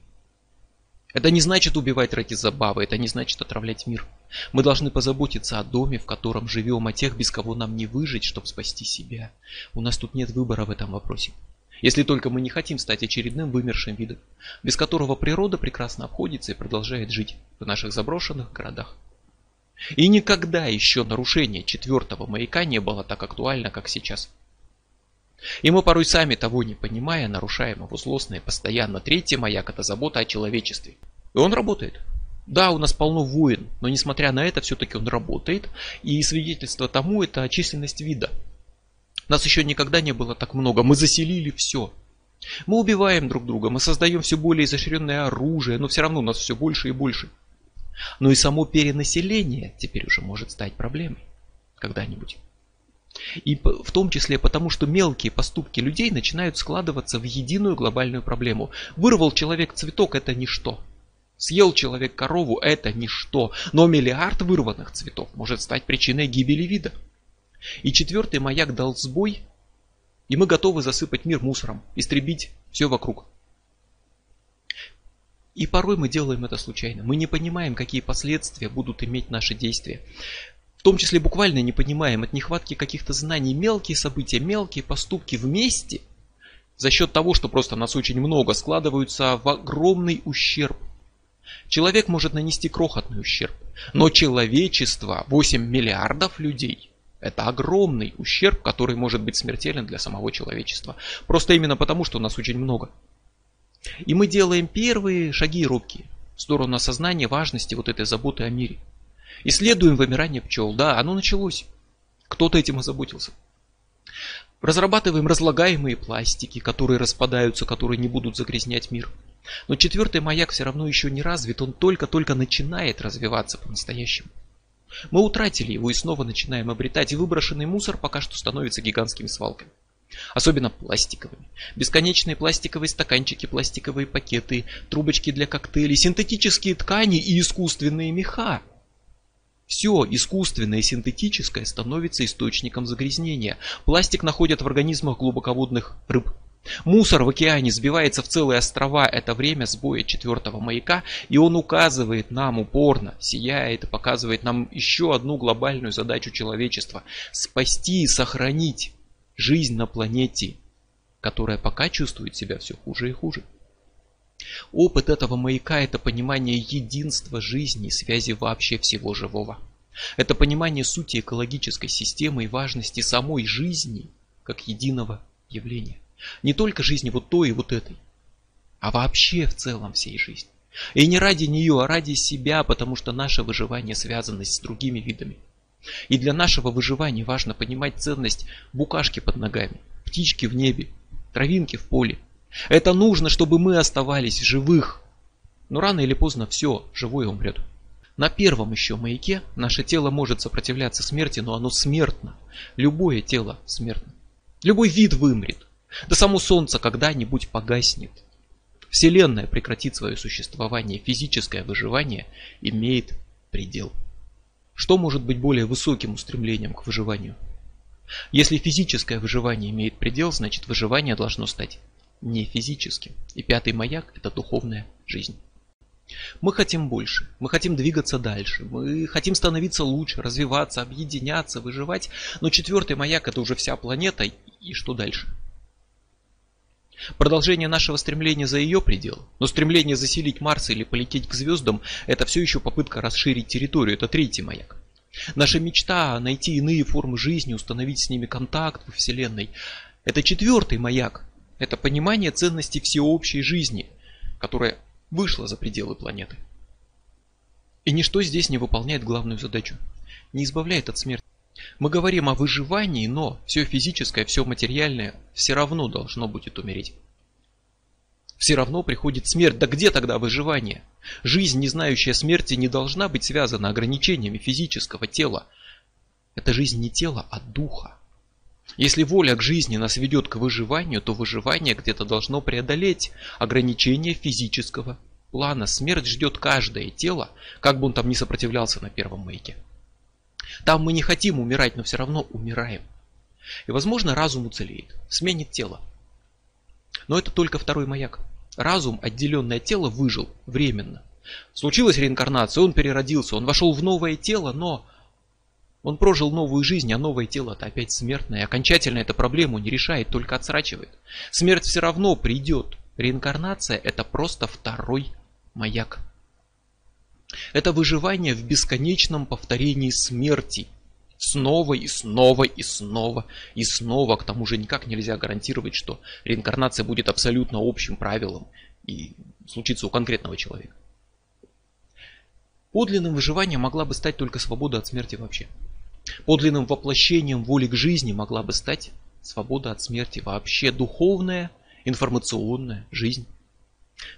это не значит убивать ради забавы, это не значит отравлять мир. Мы должны позаботиться о доме, в котором живем, о тех, без кого нам не выжить, чтобы спасти себя. У нас тут нет выбора в этом вопросе. Если только мы не хотим стать очередным вымершим видом, без которого природа прекрасно обходится и продолжает жить в наших заброшенных городах. И никогда еще нарушение четвертого маяка не было так актуально, как сейчас. И мы порой сами того не понимая, нарушаем его злостно постоянно. Третий маяк это забота о человечестве. И он работает. Да, у нас полно войн, но несмотря на это, все-таки он работает. И свидетельство тому это численность вида. Нас еще никогда не было так много. Мы заселили все. Мы убиваем друг друга, мы создаем все более изощренное оружие, но все равно нас все больше и больше. Но и само перенаселение теперь уже может стать проблемой когда-нибудь. И в том числе потому, что мелкие поступки людей начинают складываться в единую глобальную проблему. Вырвал человек цветок – это ничто. Съел человек корову – это ничто. Но миллиард вырванных цветов может стать причиной гибели вида. И четвертый маяк дал сбой, и мы готовы засыпать мир мусором, истребить все вокруг. И порой мы делаем это случайно. Мы не понимаем, какие последствия будут иметь наши действия. В том числе буквально не понимаем от нехватки каких-то знаний мелкие события, мелкие поступки вместе за счет того, что просто нас очень много, складываются в огромный ущерб. Человек может нанести крохотный ущерб, но человечество, 8 миллиардов людей, это огромный ущерб, который может быть смертелен для самого человечества. Просто именно потому, что нас очень много. И мы делаем первые шаги робкие в сторону осознания важности вот этой заботы о мире. Исследуем вымирание пчел. Да, оно началось. Кто-то этим озаботился. Разрабатываем разлагаемые пластики, которые распадаются, которые не будут загрязнять мир. Но четвертый маяк все равно еще не развит, он только-только начинает развиваться по-настоящему. Мы утратили его и снова начинаем обретать, и выброшенный мусор пока что становится гигантскими свалками. Особенно пластиковыми. Бесконечные пластиковые стаканчики, пластиковые пакеты, трубочки для коктейлей, синтетические ткани и искусственные меха. Все искусственное и синтетическое становится источником загрязнения. Пластик находят в организмах глубоководных рыб. Мусор в океане сбивается в целые острова. Это время сбоя четвертого маяка. И он указывает нам упорно, сияет и показывает нам еще одну глобальную задачу человечества. Спасти и сохранить жизнь на планете, которая пока чувствует себя все хуже и хуже. Опыт этого маяка – это понимание единства жизни и связи вообще всего живого. Это понимание сути экологической системы и важности самой жизни как единого явления. Не только жизни вот той и вот этой, а вообще в целом всей жизни. И не ради нее, а ради себя, потому что наше выживание связано с другими видами. И для нашего выживания важно понимать ценность букашки под ногами, птички в небе, травинки в поле. Это нужно, чтобы мы оставались живых. Но рано или поздно все, живое умрет. На первом еще маяке наше тело может сопротивляться смерти, но оно смертно. Любое тело смертно. Любой вид вымрет. Да само Солнце когда-нибудь погаснет. Вселенная прекратит свое существование, физическое выживание имеет предел. Что может быть более высоким устремлением к выживанию? Если физическое выживание имеет предел, значит выживание должно стать не физическим. И пятый маяк – это духовная жизнь. Мы хотим больше, мы хотим двигаться дальше, мы хотим становиться лучше, развиваться, объединяться, выживать. Но четвертый маяк – это уже вся планета, и что дальше? Продолжение нашего стремления за ее предел. Но стремление заселить Марс или полететь к звездам – это все еще попытка расширить территорию. Это третий маяк. Наша мечта – найти иные формы жизни, установить с ними контакт во Вселенной. Это четвертый маяк. Это понимание ценности всеобщей жизни, которая вышла за пределы планеты. И ничто здесь не выполняет главную задачу. Не избавляет от смерти. Мы говорим о выживании, но все физическое, все материальное все равно должно будет умереть. Все равно приходит смерть. Да где тогда выживание? Жизнь, не знающая смерти, не должна быть связана ограничениями физического тела. Это жизнь не тела, а духа. Если воля к жизни нас ведет к выживанию, то выживание где-то должно преодолеть ограничения физического плана. Смерть ждет каждое тело, как бы он там ни сопротивлялся на первом маяке. Там мы не хотим умирать, но все равно умираем. И возможно разум уцелеет, сменит тело. Но это только второй маяк. Разум, отделенное тело, выжил временно. Случилась реинкарнация, он переродился, он вошел в новое тело, но он прожил новую жизнь, а новое тело это опять смертное. И окончательно эту проблему не решает, только отсрачивает. Смерть все равно придет. Реинкарнация это просто второй маяк. Это выживание в бесконечном повторении смерти. Снова и снова и снова и снова. К тому же никак нельзя гарантировать, что реинкарнация будет абсолютно общим правилом и случится у конкретного человека. Подлинным выживанием могла бы стать только свобода от смерти вообще. Подлинным воплощением воли к жизни могла бы стать свобода от смерти вообще, духовная, информационная жизнь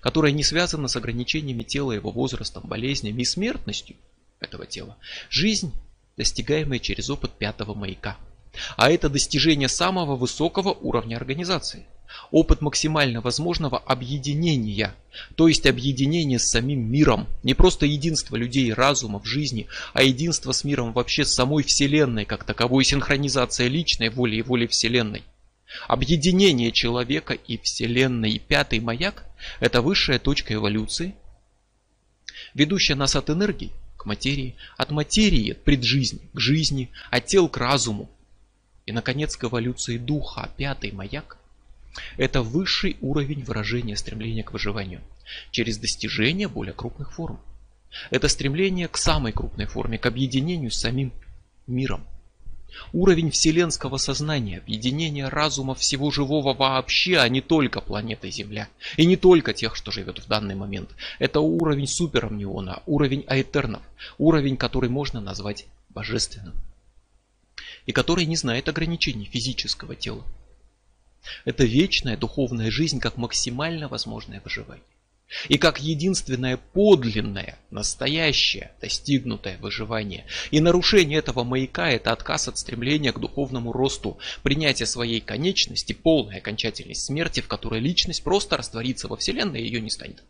которая не связана с ограничениями тела, его возрастом, болезнями и смертностью этого тела. Жизнь, достигаемая через опыт пятого маяка. А это достижение самого высокого уровня организации. Опыт максимально возможного объединения, то есть объединение с самим миром. Не просто единство людей и разума в жизни, а единство с миром вообще с самой Вселенной, как таковой синхронизация личной воли и воли Вселенной. Объединение человека и Вселенной и пятый маяк – это высшая точка эволюции, ведущая нас от энергии к материи, от материи от преджизни к жизни, от тел к разуму и, наконец, к эволюции духа. Пятый маяк – это высший уровень выражения стремления к выживанию через достижение более крупных форм. Это стремление к самой крупной форме, к объединению с самим миром. Уровень вселенского сознания, объединения разума всего живого вообще, а не только планеты Земля. И не только тех, что живет в данный момент. Это уровень суперомниона, уровень аэтернов, уровень, который можно назвать божественным. И который не знает ограничений физического тела. Это вечная духовная жизнь как максимально возможное выживание. И как единственное подлинное, настоящее, достигнутое выживание. И нарушение этого маяка – это отказ от стремления к духовному росту, принятие своей конечности, полная окончательность смерти, в которой личность просто растворится во Вселенной и ее не станет.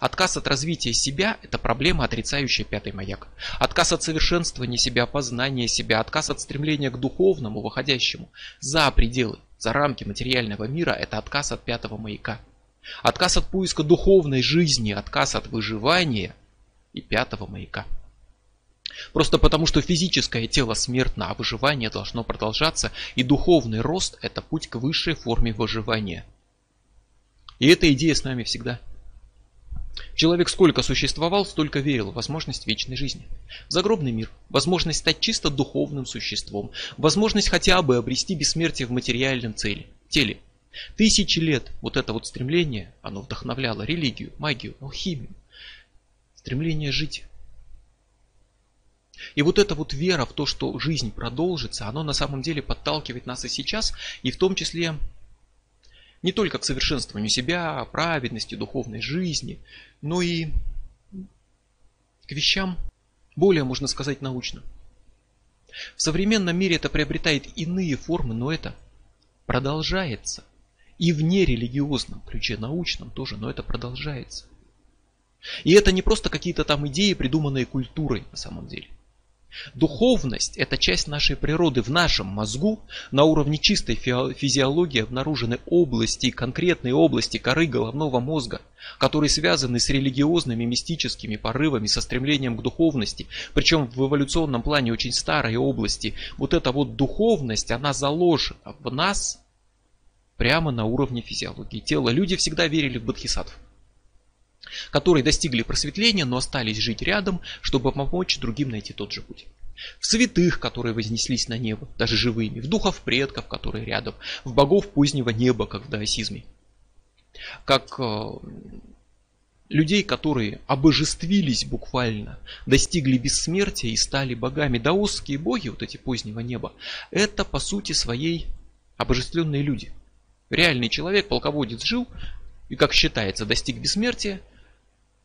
Отказ от развития себя – это проблема, отрицающая пятый маяк. Отказ от совершенствования себя, познания себя, отказ от стремления к духовному, выходящему за пределы за рамки материального мира, это отказ от пятого маяка. Отказ от поиска духовной жизни, отказ от выживания и пятого маяка. Просто потому, что физическое тело смертно, а выживание должно продолжаться, и духовный рост – это путь к высшей форме выживания. И эта идея с нами всегда. Человек сколько существовал, столько верил в возможность вечной жизни. Загробный мир, возможность стать чисто духовным существом, возможность хотя бы обрести бессмертие в материальном цели, теле. Тысячи лет вот это вот стремление, оно вдохновляло религию, магию, алхимию. Стремление жить. И вот эта вот вера в то, что жизнь продолжится, оно на самом деле подталкивает нас и сейчас, и в том числе не только к совершенствованию себя, праведности, духовной жизни, но и к вещам более, можно сказать, научным. В современном мире это приобретает иные формы, но это продолжается. И в нерелигиозном ключе, научном тоже, но это продолжается. И это не просто какие-то там идеи, придуманные культурой на самом деле. Духовность – это часть нашей природы. В нашем мозгу на уровне чистой физиологии обнаружены области, конкретные области коры головного мозга, которые связаны с религиозными мистическими порывами, со стремлением к духовности. Причем в эволюционном плане очень старые области. Вот эта вот духовность, она заложена в нас прямо на уровне физиологии тела. Люди всегда верили в бодхисаттв которые достигли просветления, но остались жить рядом, чтобы помочь другим найти тот же путь. В святых, которые вознеслись на небо, даже живыми, в духов предков, которые рядом, в богов позднего неба, как в даосизме. Как э, людей, которые обожествились буквально, достигли бессмертия и стали богами. Даосские боги, вот эти позднего неба, это по сути своей обожествленные люди. Реальный человек, полководец жил и, как считается, достиг бессмертия,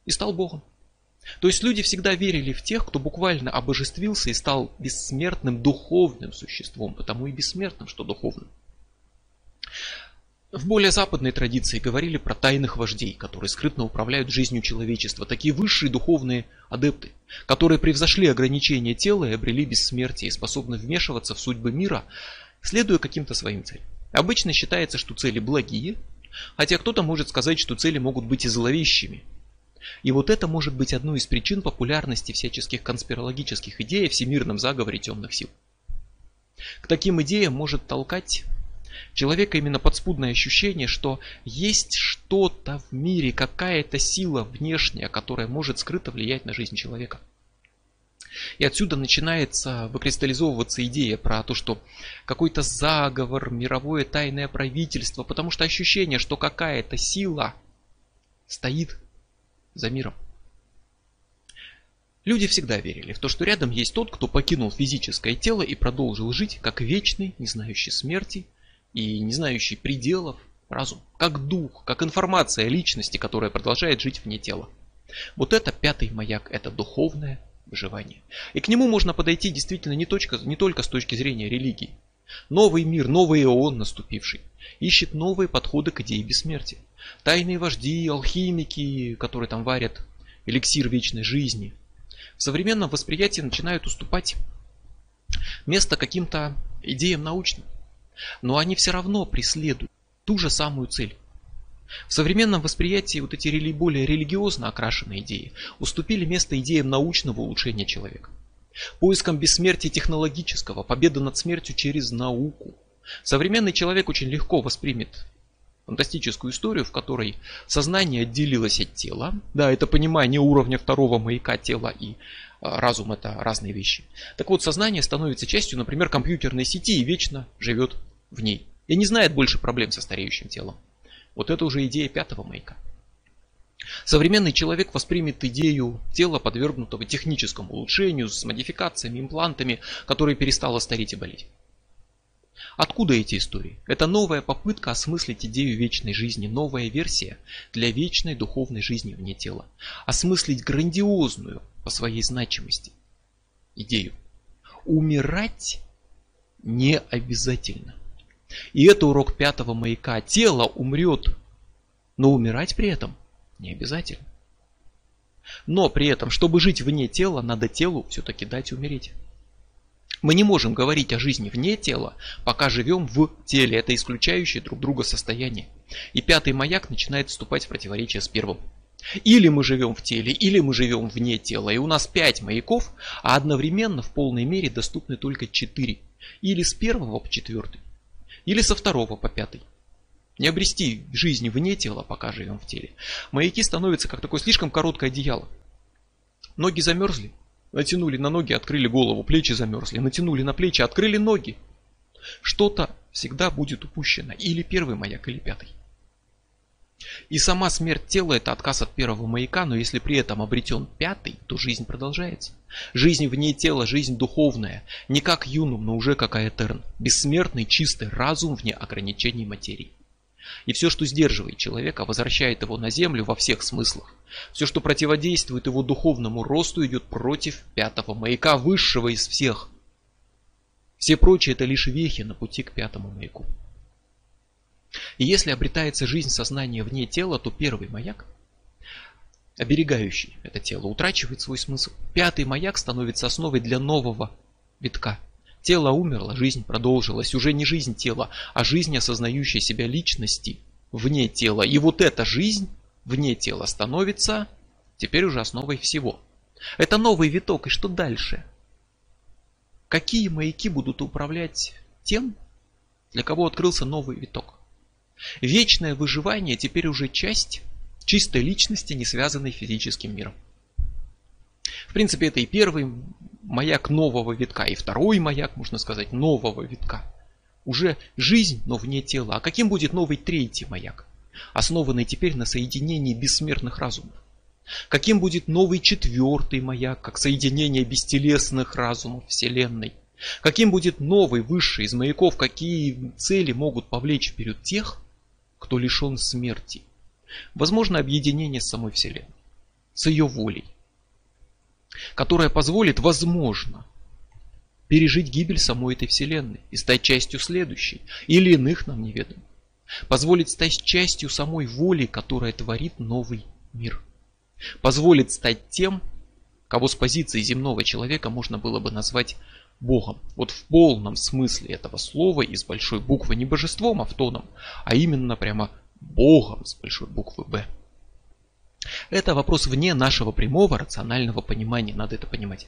и стал Богом. То есть люди всегда верили в тех, кто буквально обожествился и стал бессмертным духовным существом, потому и бессмертным, что духовным. В более западной традиции говорили про тайных вождей, которые скрытно управляют жизнью человечества, такие высшие духовные адепты, которые превзошли ограничения тела и обрели бессмертие и способны вмешиваться в судьбы мира, следуя каким-то своим целям. Обычно считается, что цели благие, хотя кто-то может сказать, что цели могут быть и зловещими, и вот это может быть одной из причин популярности всяческих конспирологических идей о всемирном заговоре темных сил. К таким идеям может толкать человека именно подспудное ощущение, что есть что-то в мире, какая-то сила внешняя, которая может скрыто влиять на жизнь человека. И отсюда начинается выкристаллизовываться идея про то, что какой-то заговор, мировое тайное правительство, потому что ощущение, что какая-то сила стоит за миром. Люди всегда верили в то, что рядом есть тот, кто покинул физическое тело и продолжил жить как вечный, не знающий смерти и не знающий пределов разум, как дух, как информация личности, которая продолжает жить вне тела. Вот это пятый маяк, это духовное выживание. И к нему можно подойти действительно не, точка, не только с точки зрения религии. Новый мир, новый эон наступивший, ищет новые подходы к идее бессмертия. Тайные вожди, алхимики, которые там варят эликсир вечной жизни, в современном восприятии начинают уступать место каким-то идеям научным. Но они все равно преследуют ту же самую цель. В современном восприятии вот эти более религиозно окрашенные идеи уступили место идеям научного улучшения человека. Поиском бессмертия технологического, победы над смертью через науку. Современный человек очень легко воспримет фантастическую историю, в которой сознание отделилось от тела. Да, это понимание уровня второго маяка тела и а, разум это разные вещи. Так вот, сознание становится частью, например, компьютерной сети и вечно живет в ней. И не знает больше проблем со стареющим телом. Вот это уже идея пятого маяка. Современный человек воспримет идею тела, подвергнутого техническому улучшению, с модификациями, имплантами, которые перестало стареть и болеть. Откуда эти истории? Это новая попытка осмыслить идею вечной жизни, новая версия для вечной духовной жизни вне тела. Осмыслить грандиозную по своей значимости идею. Умирать не обязательно. И это урок пятого маяка. Тело умрет, но умирать при этом не обязательно. Но при этом, чтобы жить вне тела, надо телу все-таки дать умереть. Мы не можем говорить о жизни вне тела, пока живем в теле. Это исключающее друг друга состояние. И пятый маяк начинает вступать в противоречие с первым. Или мы живем в теле, или мы живем вне тела. И у нас пять маяков, а одновременно в полной мере доступны только четыре. Или с первого по четвертый, или со второго по пятый. Не обрести жизнь вне тела, пока живем в теле. Маяки становятся как такое слишком короткое одеяло. Ноги замерзли, натянули на ноги, открыли голову, плечи замерзли, натянули на плечи, открыли ноги. Что-то всегда будет упущено. Или первый маяк, или пятый. И сама смерть тела это отказ от первого маяка, но если при этом обретен пятый, то жизнь продолжается. Жизнь вне тела, жизнь духовная, не как юнум, но уже как аэтерн. Бессмертный, чистый разум вне ограничений материи. И все, что сдерживает человека, возвращает его на землю во всех смыслах. Все, что противодействует его духовному росту, идет против пятого маяка, высшего из всех. Все прочие это лишь вехи на пути к пятому маяку. И если обретается жизнь сознания вне тела, то первый маяк, оберегающий это тело, утрачивает свой смысл. Пятый маяк становится основой для нового витка. Тело умерло, жизнь продолжилась. Уже не жизнь тела, а жизнь, осознающая себя личности вне тела. И вот эта жизнь вне тела становится теперь уже основой всего. Это новый виток, и что дальше? Какие маяки будут управлять тем, для кого открылся новый виток? Вечное выживание теперь уже часть чистой личности, не связанной физическим миром. В принципе, это и первый маяк нового витка, и второй маяк, можно сказать, нового витка. Уже жизнь, но вне тела. А каким будет новый третий маяк, основанный теперь на соединении бессмертных разумов? Каким будет новый четвертый маяк, как соединение бестелесных разумов Вселенной? Каким будет новый, высший из маяков, какие цели могут повлечь вперед тех, кто лишен смерти. Возможно объединение с самой Вселенной, с ее волей, которая позволит, возможно, пережить гибель самой этой Вселенной и стать частью следующей или иных нам неведомых. Позволит стать частью самой воли, которая творит новый мир. Позволит стать тем, кого с позиции земного человека можно было бы назвать Богом. Вот в полном смысле этого слова из большой буквы не божеством автоном, а именно прямо Богом с большой буквы Б. Это вопрос вне нашего прямого рационального понимания, надо это понимать.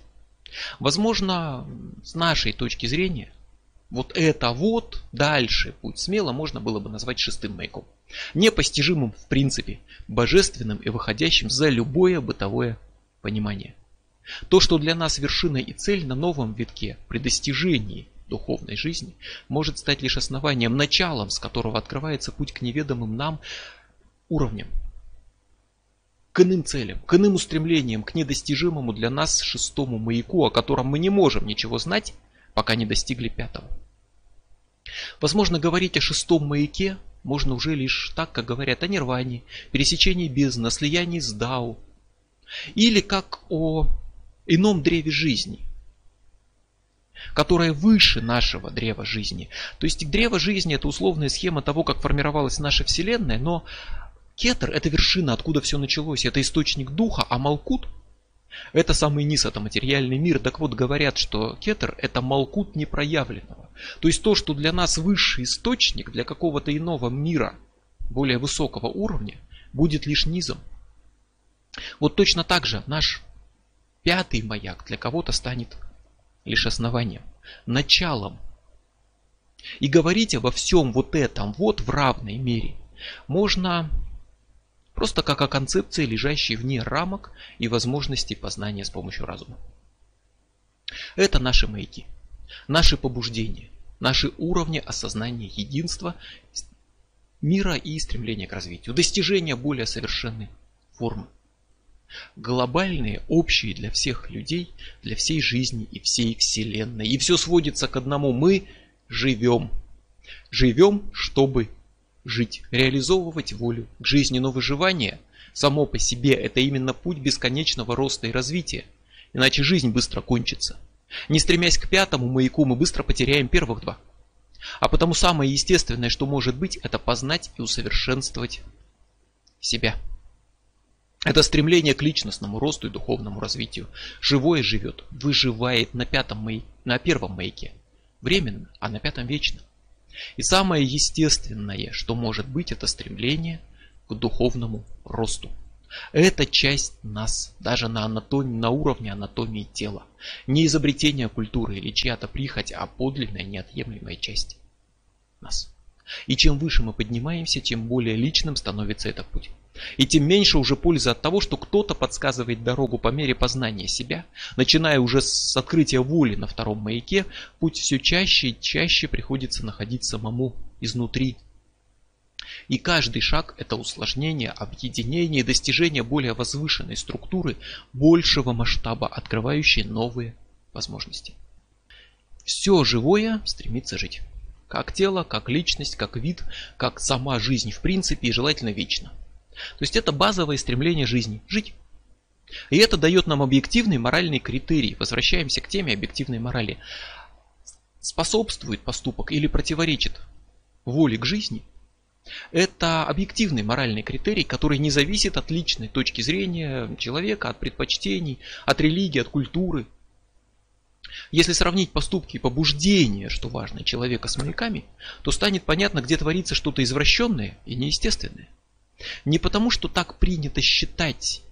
Возможно, с нашей точки зрения, вот это вот дальше путь смело можно было бы назвать шестым маяком. Непостижимым в принципе, божественным и выходящим за любое бытовое понимание. То, что для нас вершина и цель на новом витке, при достижении духовной жизни, может стать лишь основанием, началом, с которого открывается путь к неведомым нам уровням, к иным целям, к иным устремлениям, к недостижимому для нас шестому маяку, о котором мы не можем ничего знать, пока не достигли пятого. Возможно, говорить о шестом маяке можно уже лишь так, как говорят о нирване, пересечении бездны, слиянии с Дау, или как о ином древе жизни, которое выше нашего древа жизни. То есть древо жизни это условная схема того, как формировалась наша Вселенная, но Кетер это вершина, откуда все началось, это источник духа, а Малкут это самый низ, это материальный мир. Так вот, говорят, что кетер это малкут непроявленного. То есть то, что для нас высший источник, для какого-то иного мира, более высокого уровня, будет лишь низом. Вот точно так же наш Пятый маяк для кого-то станет лишь основанием, началом. И говорить обо всем вот этом вот в равной мере можно просто как о концепции, лежащей вне рамок и возможностей познания с помощью разума. Это наши маяки, наши побуждения, наши уровни осознания единства мира и стремления к развитию, достижения более совершенной формы глобальные, общие для всех людей, для всей жизни и всей Вселенной. И все сводится к одному. Мы живем. Живем, чтобы жить, реализовывать волю к жизни. Но выживание само по себе это именно путь бесконечного роста и развития. Иначе жизнь быстро кончится. Не стремясь к пятому маяку, мы быстро потеряем первых два. А потому самое естественное, что может быть, это познать и усовершенствовать себя. Это стремление к личностному росту и духовному развитию. Живое живет, выживает на пятом, май... на первом маяке временно, а на пятом вечно. И самое естественное, что может быть, это стремление к духовному росту. Это часть нас, даже на, анатомии, на уровне анатомии тела. Не изобретение культуры или чья-то прихоть, а подлинная неотъемлемая часть нас. И чем выше мы поднимаемся, тем более личным становится этот путь. И тем меньше уже пользы от того, что кто-то подсказывает дорогу по мере познания себя. Начиная уже с открытия воли на втором маяке, путь все чаще и чаще приходится находить самому изнутри. И каждый шаг – это усложнение, объединение и достижение более возвышенной структуры, большего масштаба, открывающей новые возможности. Все живое стремится жить. Как тело, как личность, как вид, как сама жизнь в принципе и желательно вечно. То есть это базовое стремление жизни – жить. И это дает нам объективный моральный критерий. Возвращаемся к теме объективной морали. Способствует поступок или противоречит воле к жизни – это объективный моральный критерий, который не зависит от личной точки зрения человека, от предпочтений, от религии, от культуры. Если сравнить поступки и побуждения, что важно, человека с маяками, то станет понятно, где творится что-то извращенное и неестественное. Не потому, что так принято считать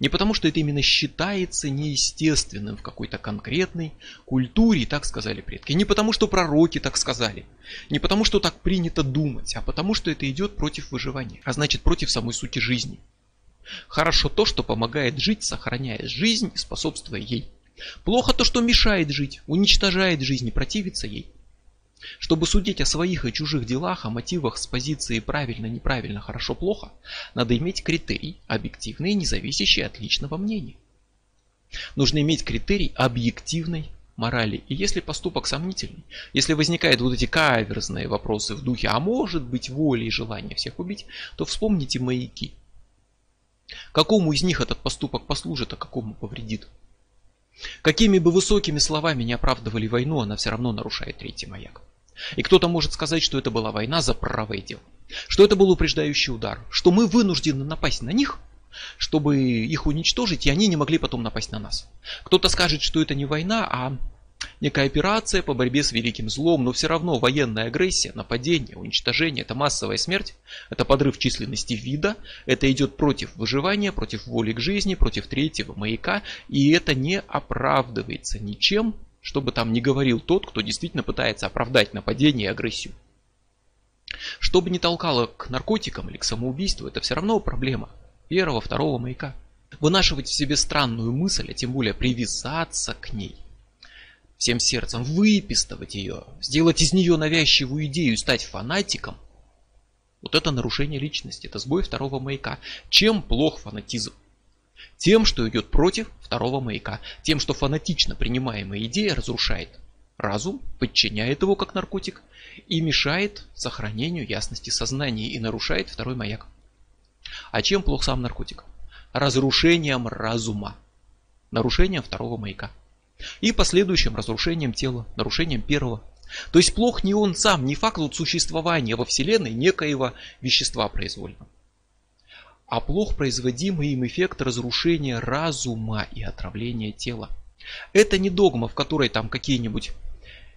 не потому, что это именно считается неестественным в какой-то конкретной культуре, так сказали предки. Не потому, что пророки так сказали. Не потому, что так принято думать, а потому, что это идет против выживания. А значит, против самой сути жизни. Хорошо то, что помогает жить, сохраняя жизнь и способствуя ей. Плохо то, что мешает жить, уничтожает жизнь и противится ей. Чтобы судить о своих и чужих делах, о мотивах с позиции правильно, неправильно, хорошо, плохо, надо иметь критерий, объективный, не зависящий от личного мнения. Нужно иметь критерий объективной морали. И если поступок сомнительный, если возникают вот эти каверзные вопросы в духе, а может быть воля и желание всех убить, то вспомните маяки. Какому из них этот поступок послужит, а какому повредит? Какими бы высокими словами не оправдывали войну, она все равно нарушает третий маяк. И кто-то может сказать, что это была война за правое дело, что это был упреждающий удар, что мы вынуждены напасть на них, чтобы их уничтожить, и они не могли потом напасть на нас. Кто-то скажет, что это не война, а некая операция по борьбе с великим злом, но все равно военная агрессия, нападение, уничтожение, это массовая смерть, это подрыв численности вида, это идет против выживания, против воли к жизни, против третьего маяка, и это не оправдывается ничем, что бы там ни говорил тот, кто действительно пытается оправдать нападение и агрессию. Что бы ни толкало к наркотикам или к самоубийству, это все равно проблема первого, второго маяка. Вынашивать в себе странную мысль, а тем более привязаться к ней – всем сердцем, выпистывать ее, сделать из нее навязчивую идею, стать фанатиком, вот это нарушение личности, это сбой второго маяка. Чем плох фанатизм? Тем, что идет против второго маяка. Тем, что фанатично принимаемая идея разрушает разум, подчиняет его как наркотик и мешает сохранению ясности сознания и нарушает второй маяк. А чем плох сам наркотик? Разрушением разума. Нарушением второго маяка и последующим разрушением тела, нарушением первого. То есть плох не он сам, не факт существования во Вселенной некоего вещества произвольного, а плох производимый им эффект разрушения разума и отравления тела. Это не догма, в которой там какие-нибудь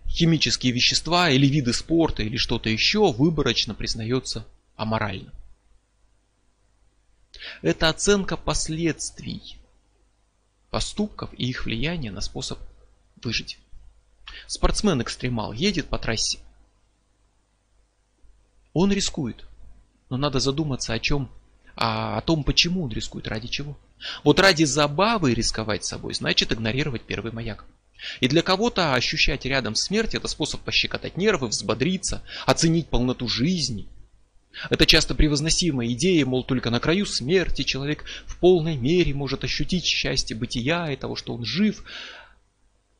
химические вещества или виды спорта или что-то еще выборочно признается аморально. Это оценка последствий поступков и их влияния на способ выжить. Спортсмен-экстремал едет по трассе. Он рискует. Но надо задуматься о чем, а о том, почему он рискует, ради чего. Вот ради забавы рисковать собой, значит игнорировать первый маяк. И для кого-то ощущать рядом смерть это способ пощекотать нервы, взбодриться, оценить полноту жизни – это часто превозносимая идея, мол, только на краю смерти человек в полной мере может ощутить счастье бытия и того, что он жив.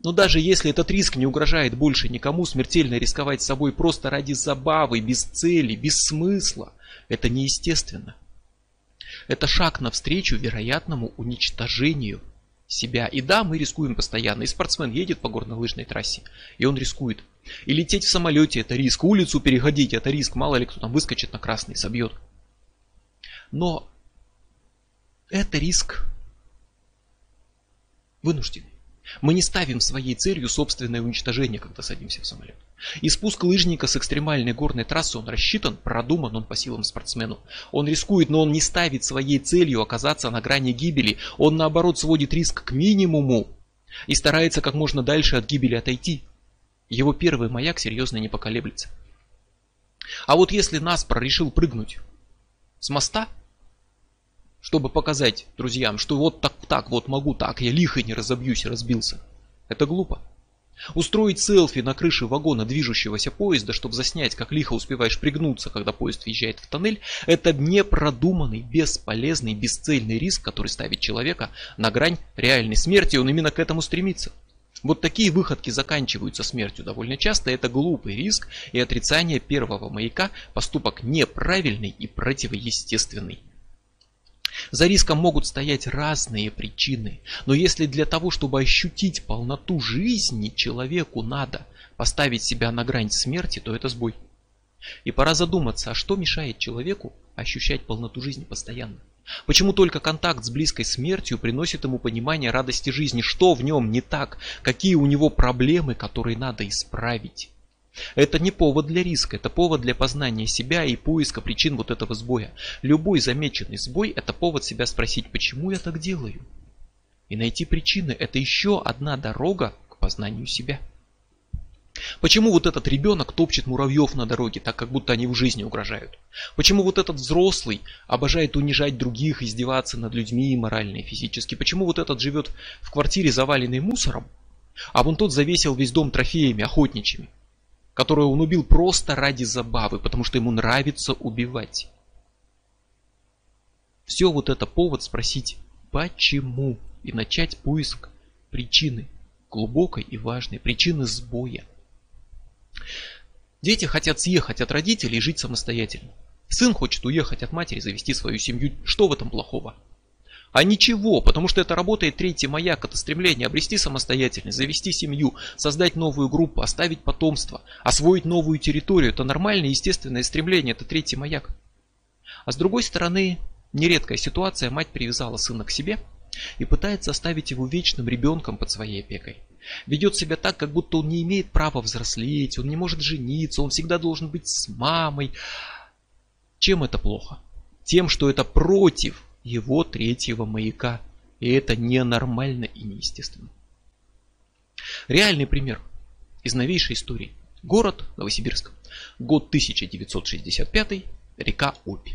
Но даже если этот риск не угрожает больше никому, смертельно рисковать собой просто ради забавы, без цели, без смысла, это неестественно. Это шаг навстречу вероятному уничтожению себя. И да, мы рискуем постоянно. И спортсмен едет по горнолыжной трассе, и он рискует. И лететь в самолете это риск, улицу переходить это риск, мало ли кто там выскочит на красный, собьет. Но это риск вынужденный. Мы не ставим своей целью собственное уничтожение, когда садимся в самолет. И спуск лыжника с экстремальной горной трассы, он рассчитан, продуман, он по силам спортсмену. Он рискует, но он не ставит своей целью оказаться на грани гибели. Он наоборот сводит риск к минимуму и старается как можно дальше от гибели отойти. Его первый маяк серьезно не поколеблется. А вот если Наспор решил прыгнуть с моста, чтобы показать друзьям, что вот так, так, вот могу так, я лихо не разобьюсь разбился. Это глупо. Устроить селфи на крыше вагона движущегося поезда, чтобы заснять, как лихо успеваешь пригнуться, когда поезд въезжает в тоннель, это непродуманный, бесполезный, бесцельный риск, который ставит человека на грань реальной смерти, и он именно к этому стремится. Вот такие выходки заканчиваются смертью довольно часто. Это глупый риск и отрицание первого маяка, поступок неправильный и противоестественный. За риском могут стоять разные причины, но если для того, чтобы ощутить полноту жизни, человеку надо поставить себя на грань смерти, то это сбой. И пора задуматься, а что мешает человеку ощущать полноту жизни постоянно? Почему только контакт с близкой смертью приносит ему понимание радости жизни? Что в нем не так? Какие у него проблемы, которые надо исправить? Это не повод для риска, это повод для познания себя и поиска причин вот этого сбоя. Любой замеченный сбой – это повод себя спросить, почему я так делаю? И найти причины – это еще одна дорога к познанию себя. Почему вот этот ребенок топчет муравьев на дороге, так как будто они в жизни угрожают? Почему вот этот взрослый обожает унижать других, издеваться над людьми морально и физически? Почему вот этот живет в квартире, заваленной мусором, а вон тот завесил весь дом трофеями охотничьими? Которую он убил просто ради забавы, потому что ему нравится убивать. Все вот это повод спросить «почему?» и начать поиск причины, глубокой и важной причины сбоя. Дети хотят съехать от родителей и жить самостоятельно. Сын хочет уехать от матери, завести свою семью. Что в этом плохого? А ничего, потому что это работает третий маяк, это стремление обрести самостоятельность, завести семью, создать новую группу, оставить потомство, освоить новую территорию. Это нормальное, естественное стремление, это третий маяк. А с другой стороны, нередкая ситуация, мать привязала сына к себе и пытается оставить его вечным ребенком под своей опекой. Ведет себя так, как будто он не имеет права взрослеть, он не может жениться, он всегда должен быть с мамой. Чем это плохо? Тем, что это против его третьего маяка. И это ненормально и неестественно. Реальный пример из новейшей истории. Город Новосибирск. Год 1965. Река Обь.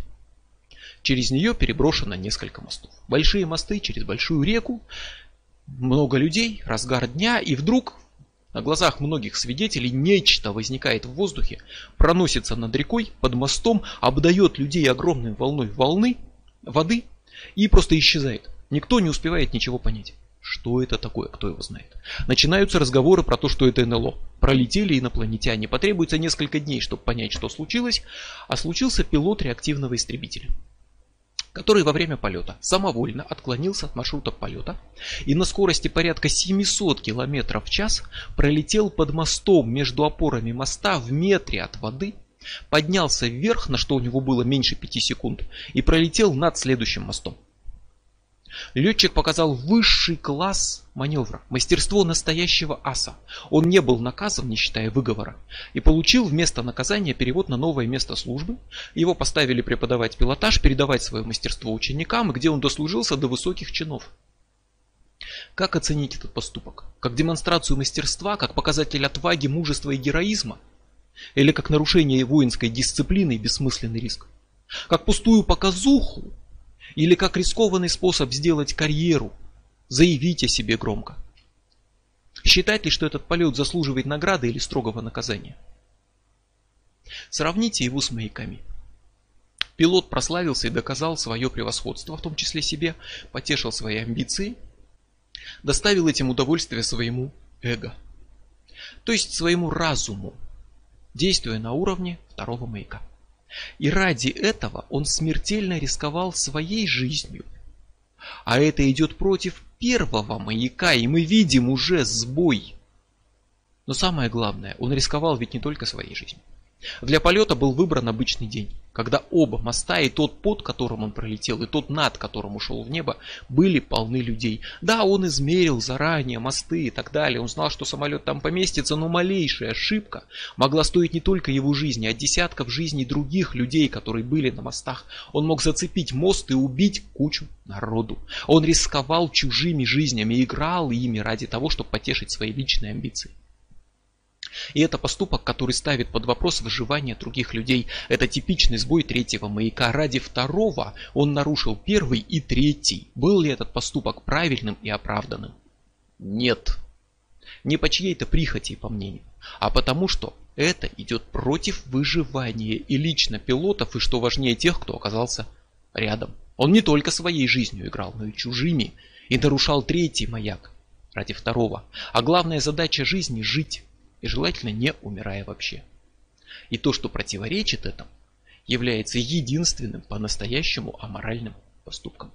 Через нее переброшено несколько мостов. Большие мосты через большую реку. Много людей, разгар дня. И вдруг на глазах многих свидетелей нечто возникает в воздухе, проносится над рекой, под мостом, обдает людей огромной волной волны, воды и просто исчезает. Никто не успевает ничего понять. Что это такое, кто его знает. Начинаются разговоры про то, что это НЛО. Пролетели инопланетяне. Потребуется несколько дней, чтобы понять, что случилось. А случился пилот реактивного истребителя который во время полета самовольно отклонился от маршрута полета и на скорости порядка 700 км в час пролетел под мостом между опорами моста в метре от воды поднялся вверх, на что у него было меньше 5 секунд, и пролетел над следующим мостом. Летчик показал высший класс маневра, мастерство настоящего аса. Он не был наказан, не считая выговора, и получил вместо наказания перевод на новое место службы. Его поставили преподавать пилотаж, передавать свое мастерство ученикам, где он дослужился до высоких чинов. Как оценить этот поступок? Как демонстрацию мастерства, как показатель отваги, мужества и героизма – или как нарушение воинской дисциплины и бессмысленный риск? Как пустую показуху? Или как рискованный способ сделать карьеру? Заявить о себе громко? Считать ли, что этот полет заслуживает награды или строгого наказания? Сравните его с маяками. Пилот прославился и доказал свое превосходство, в том числе себе, потешил свои амбиции, доставил этим удовольствие своему эго, то есть своему разуму, действуя на уровне второго маяка. И ради этого он смертельно рисковал своей жизнью. А это идет против первого маяка, и мы видим уже сбой. Но самое главное, он рисковал ведь не только своей жизнью. Для полета был выбран обычный день, когда оба моста, и тот под которым он пролетел, и тот над которым ушел в небо, были полны людей. Да, он измерил заранее мосты и так далее, он знал, что самолет там поместится, но малейшая ошибка могла стоить не только его жизни, а десятков жизней других людей, которые были на мостах. Он мог зацепить мост и убить кучу народу. Он рисковал чужими жизнями, играл ими ради того, чтобы потешить свои личные амбиции. И это поступок, который ставит под вопрос выживание других людей. Это типичный сбой третьего маяка. Ради второго он нарушил первый и третий. Был ли этот поступок правильным и оправданным? Нет. Не по чьей-то прихоти по мнению, а потому что это идет против выживания и лично пилотов, и что важнее тех, кто оказался рядом. Он не только своей жизнью играл, но и чужими, и нарушал третий маяк ради второго. А главная задача жизни – жить и желательно не умирая вообще. И то, что противоречит этому, является единственным по-настоящему аморальным поступком.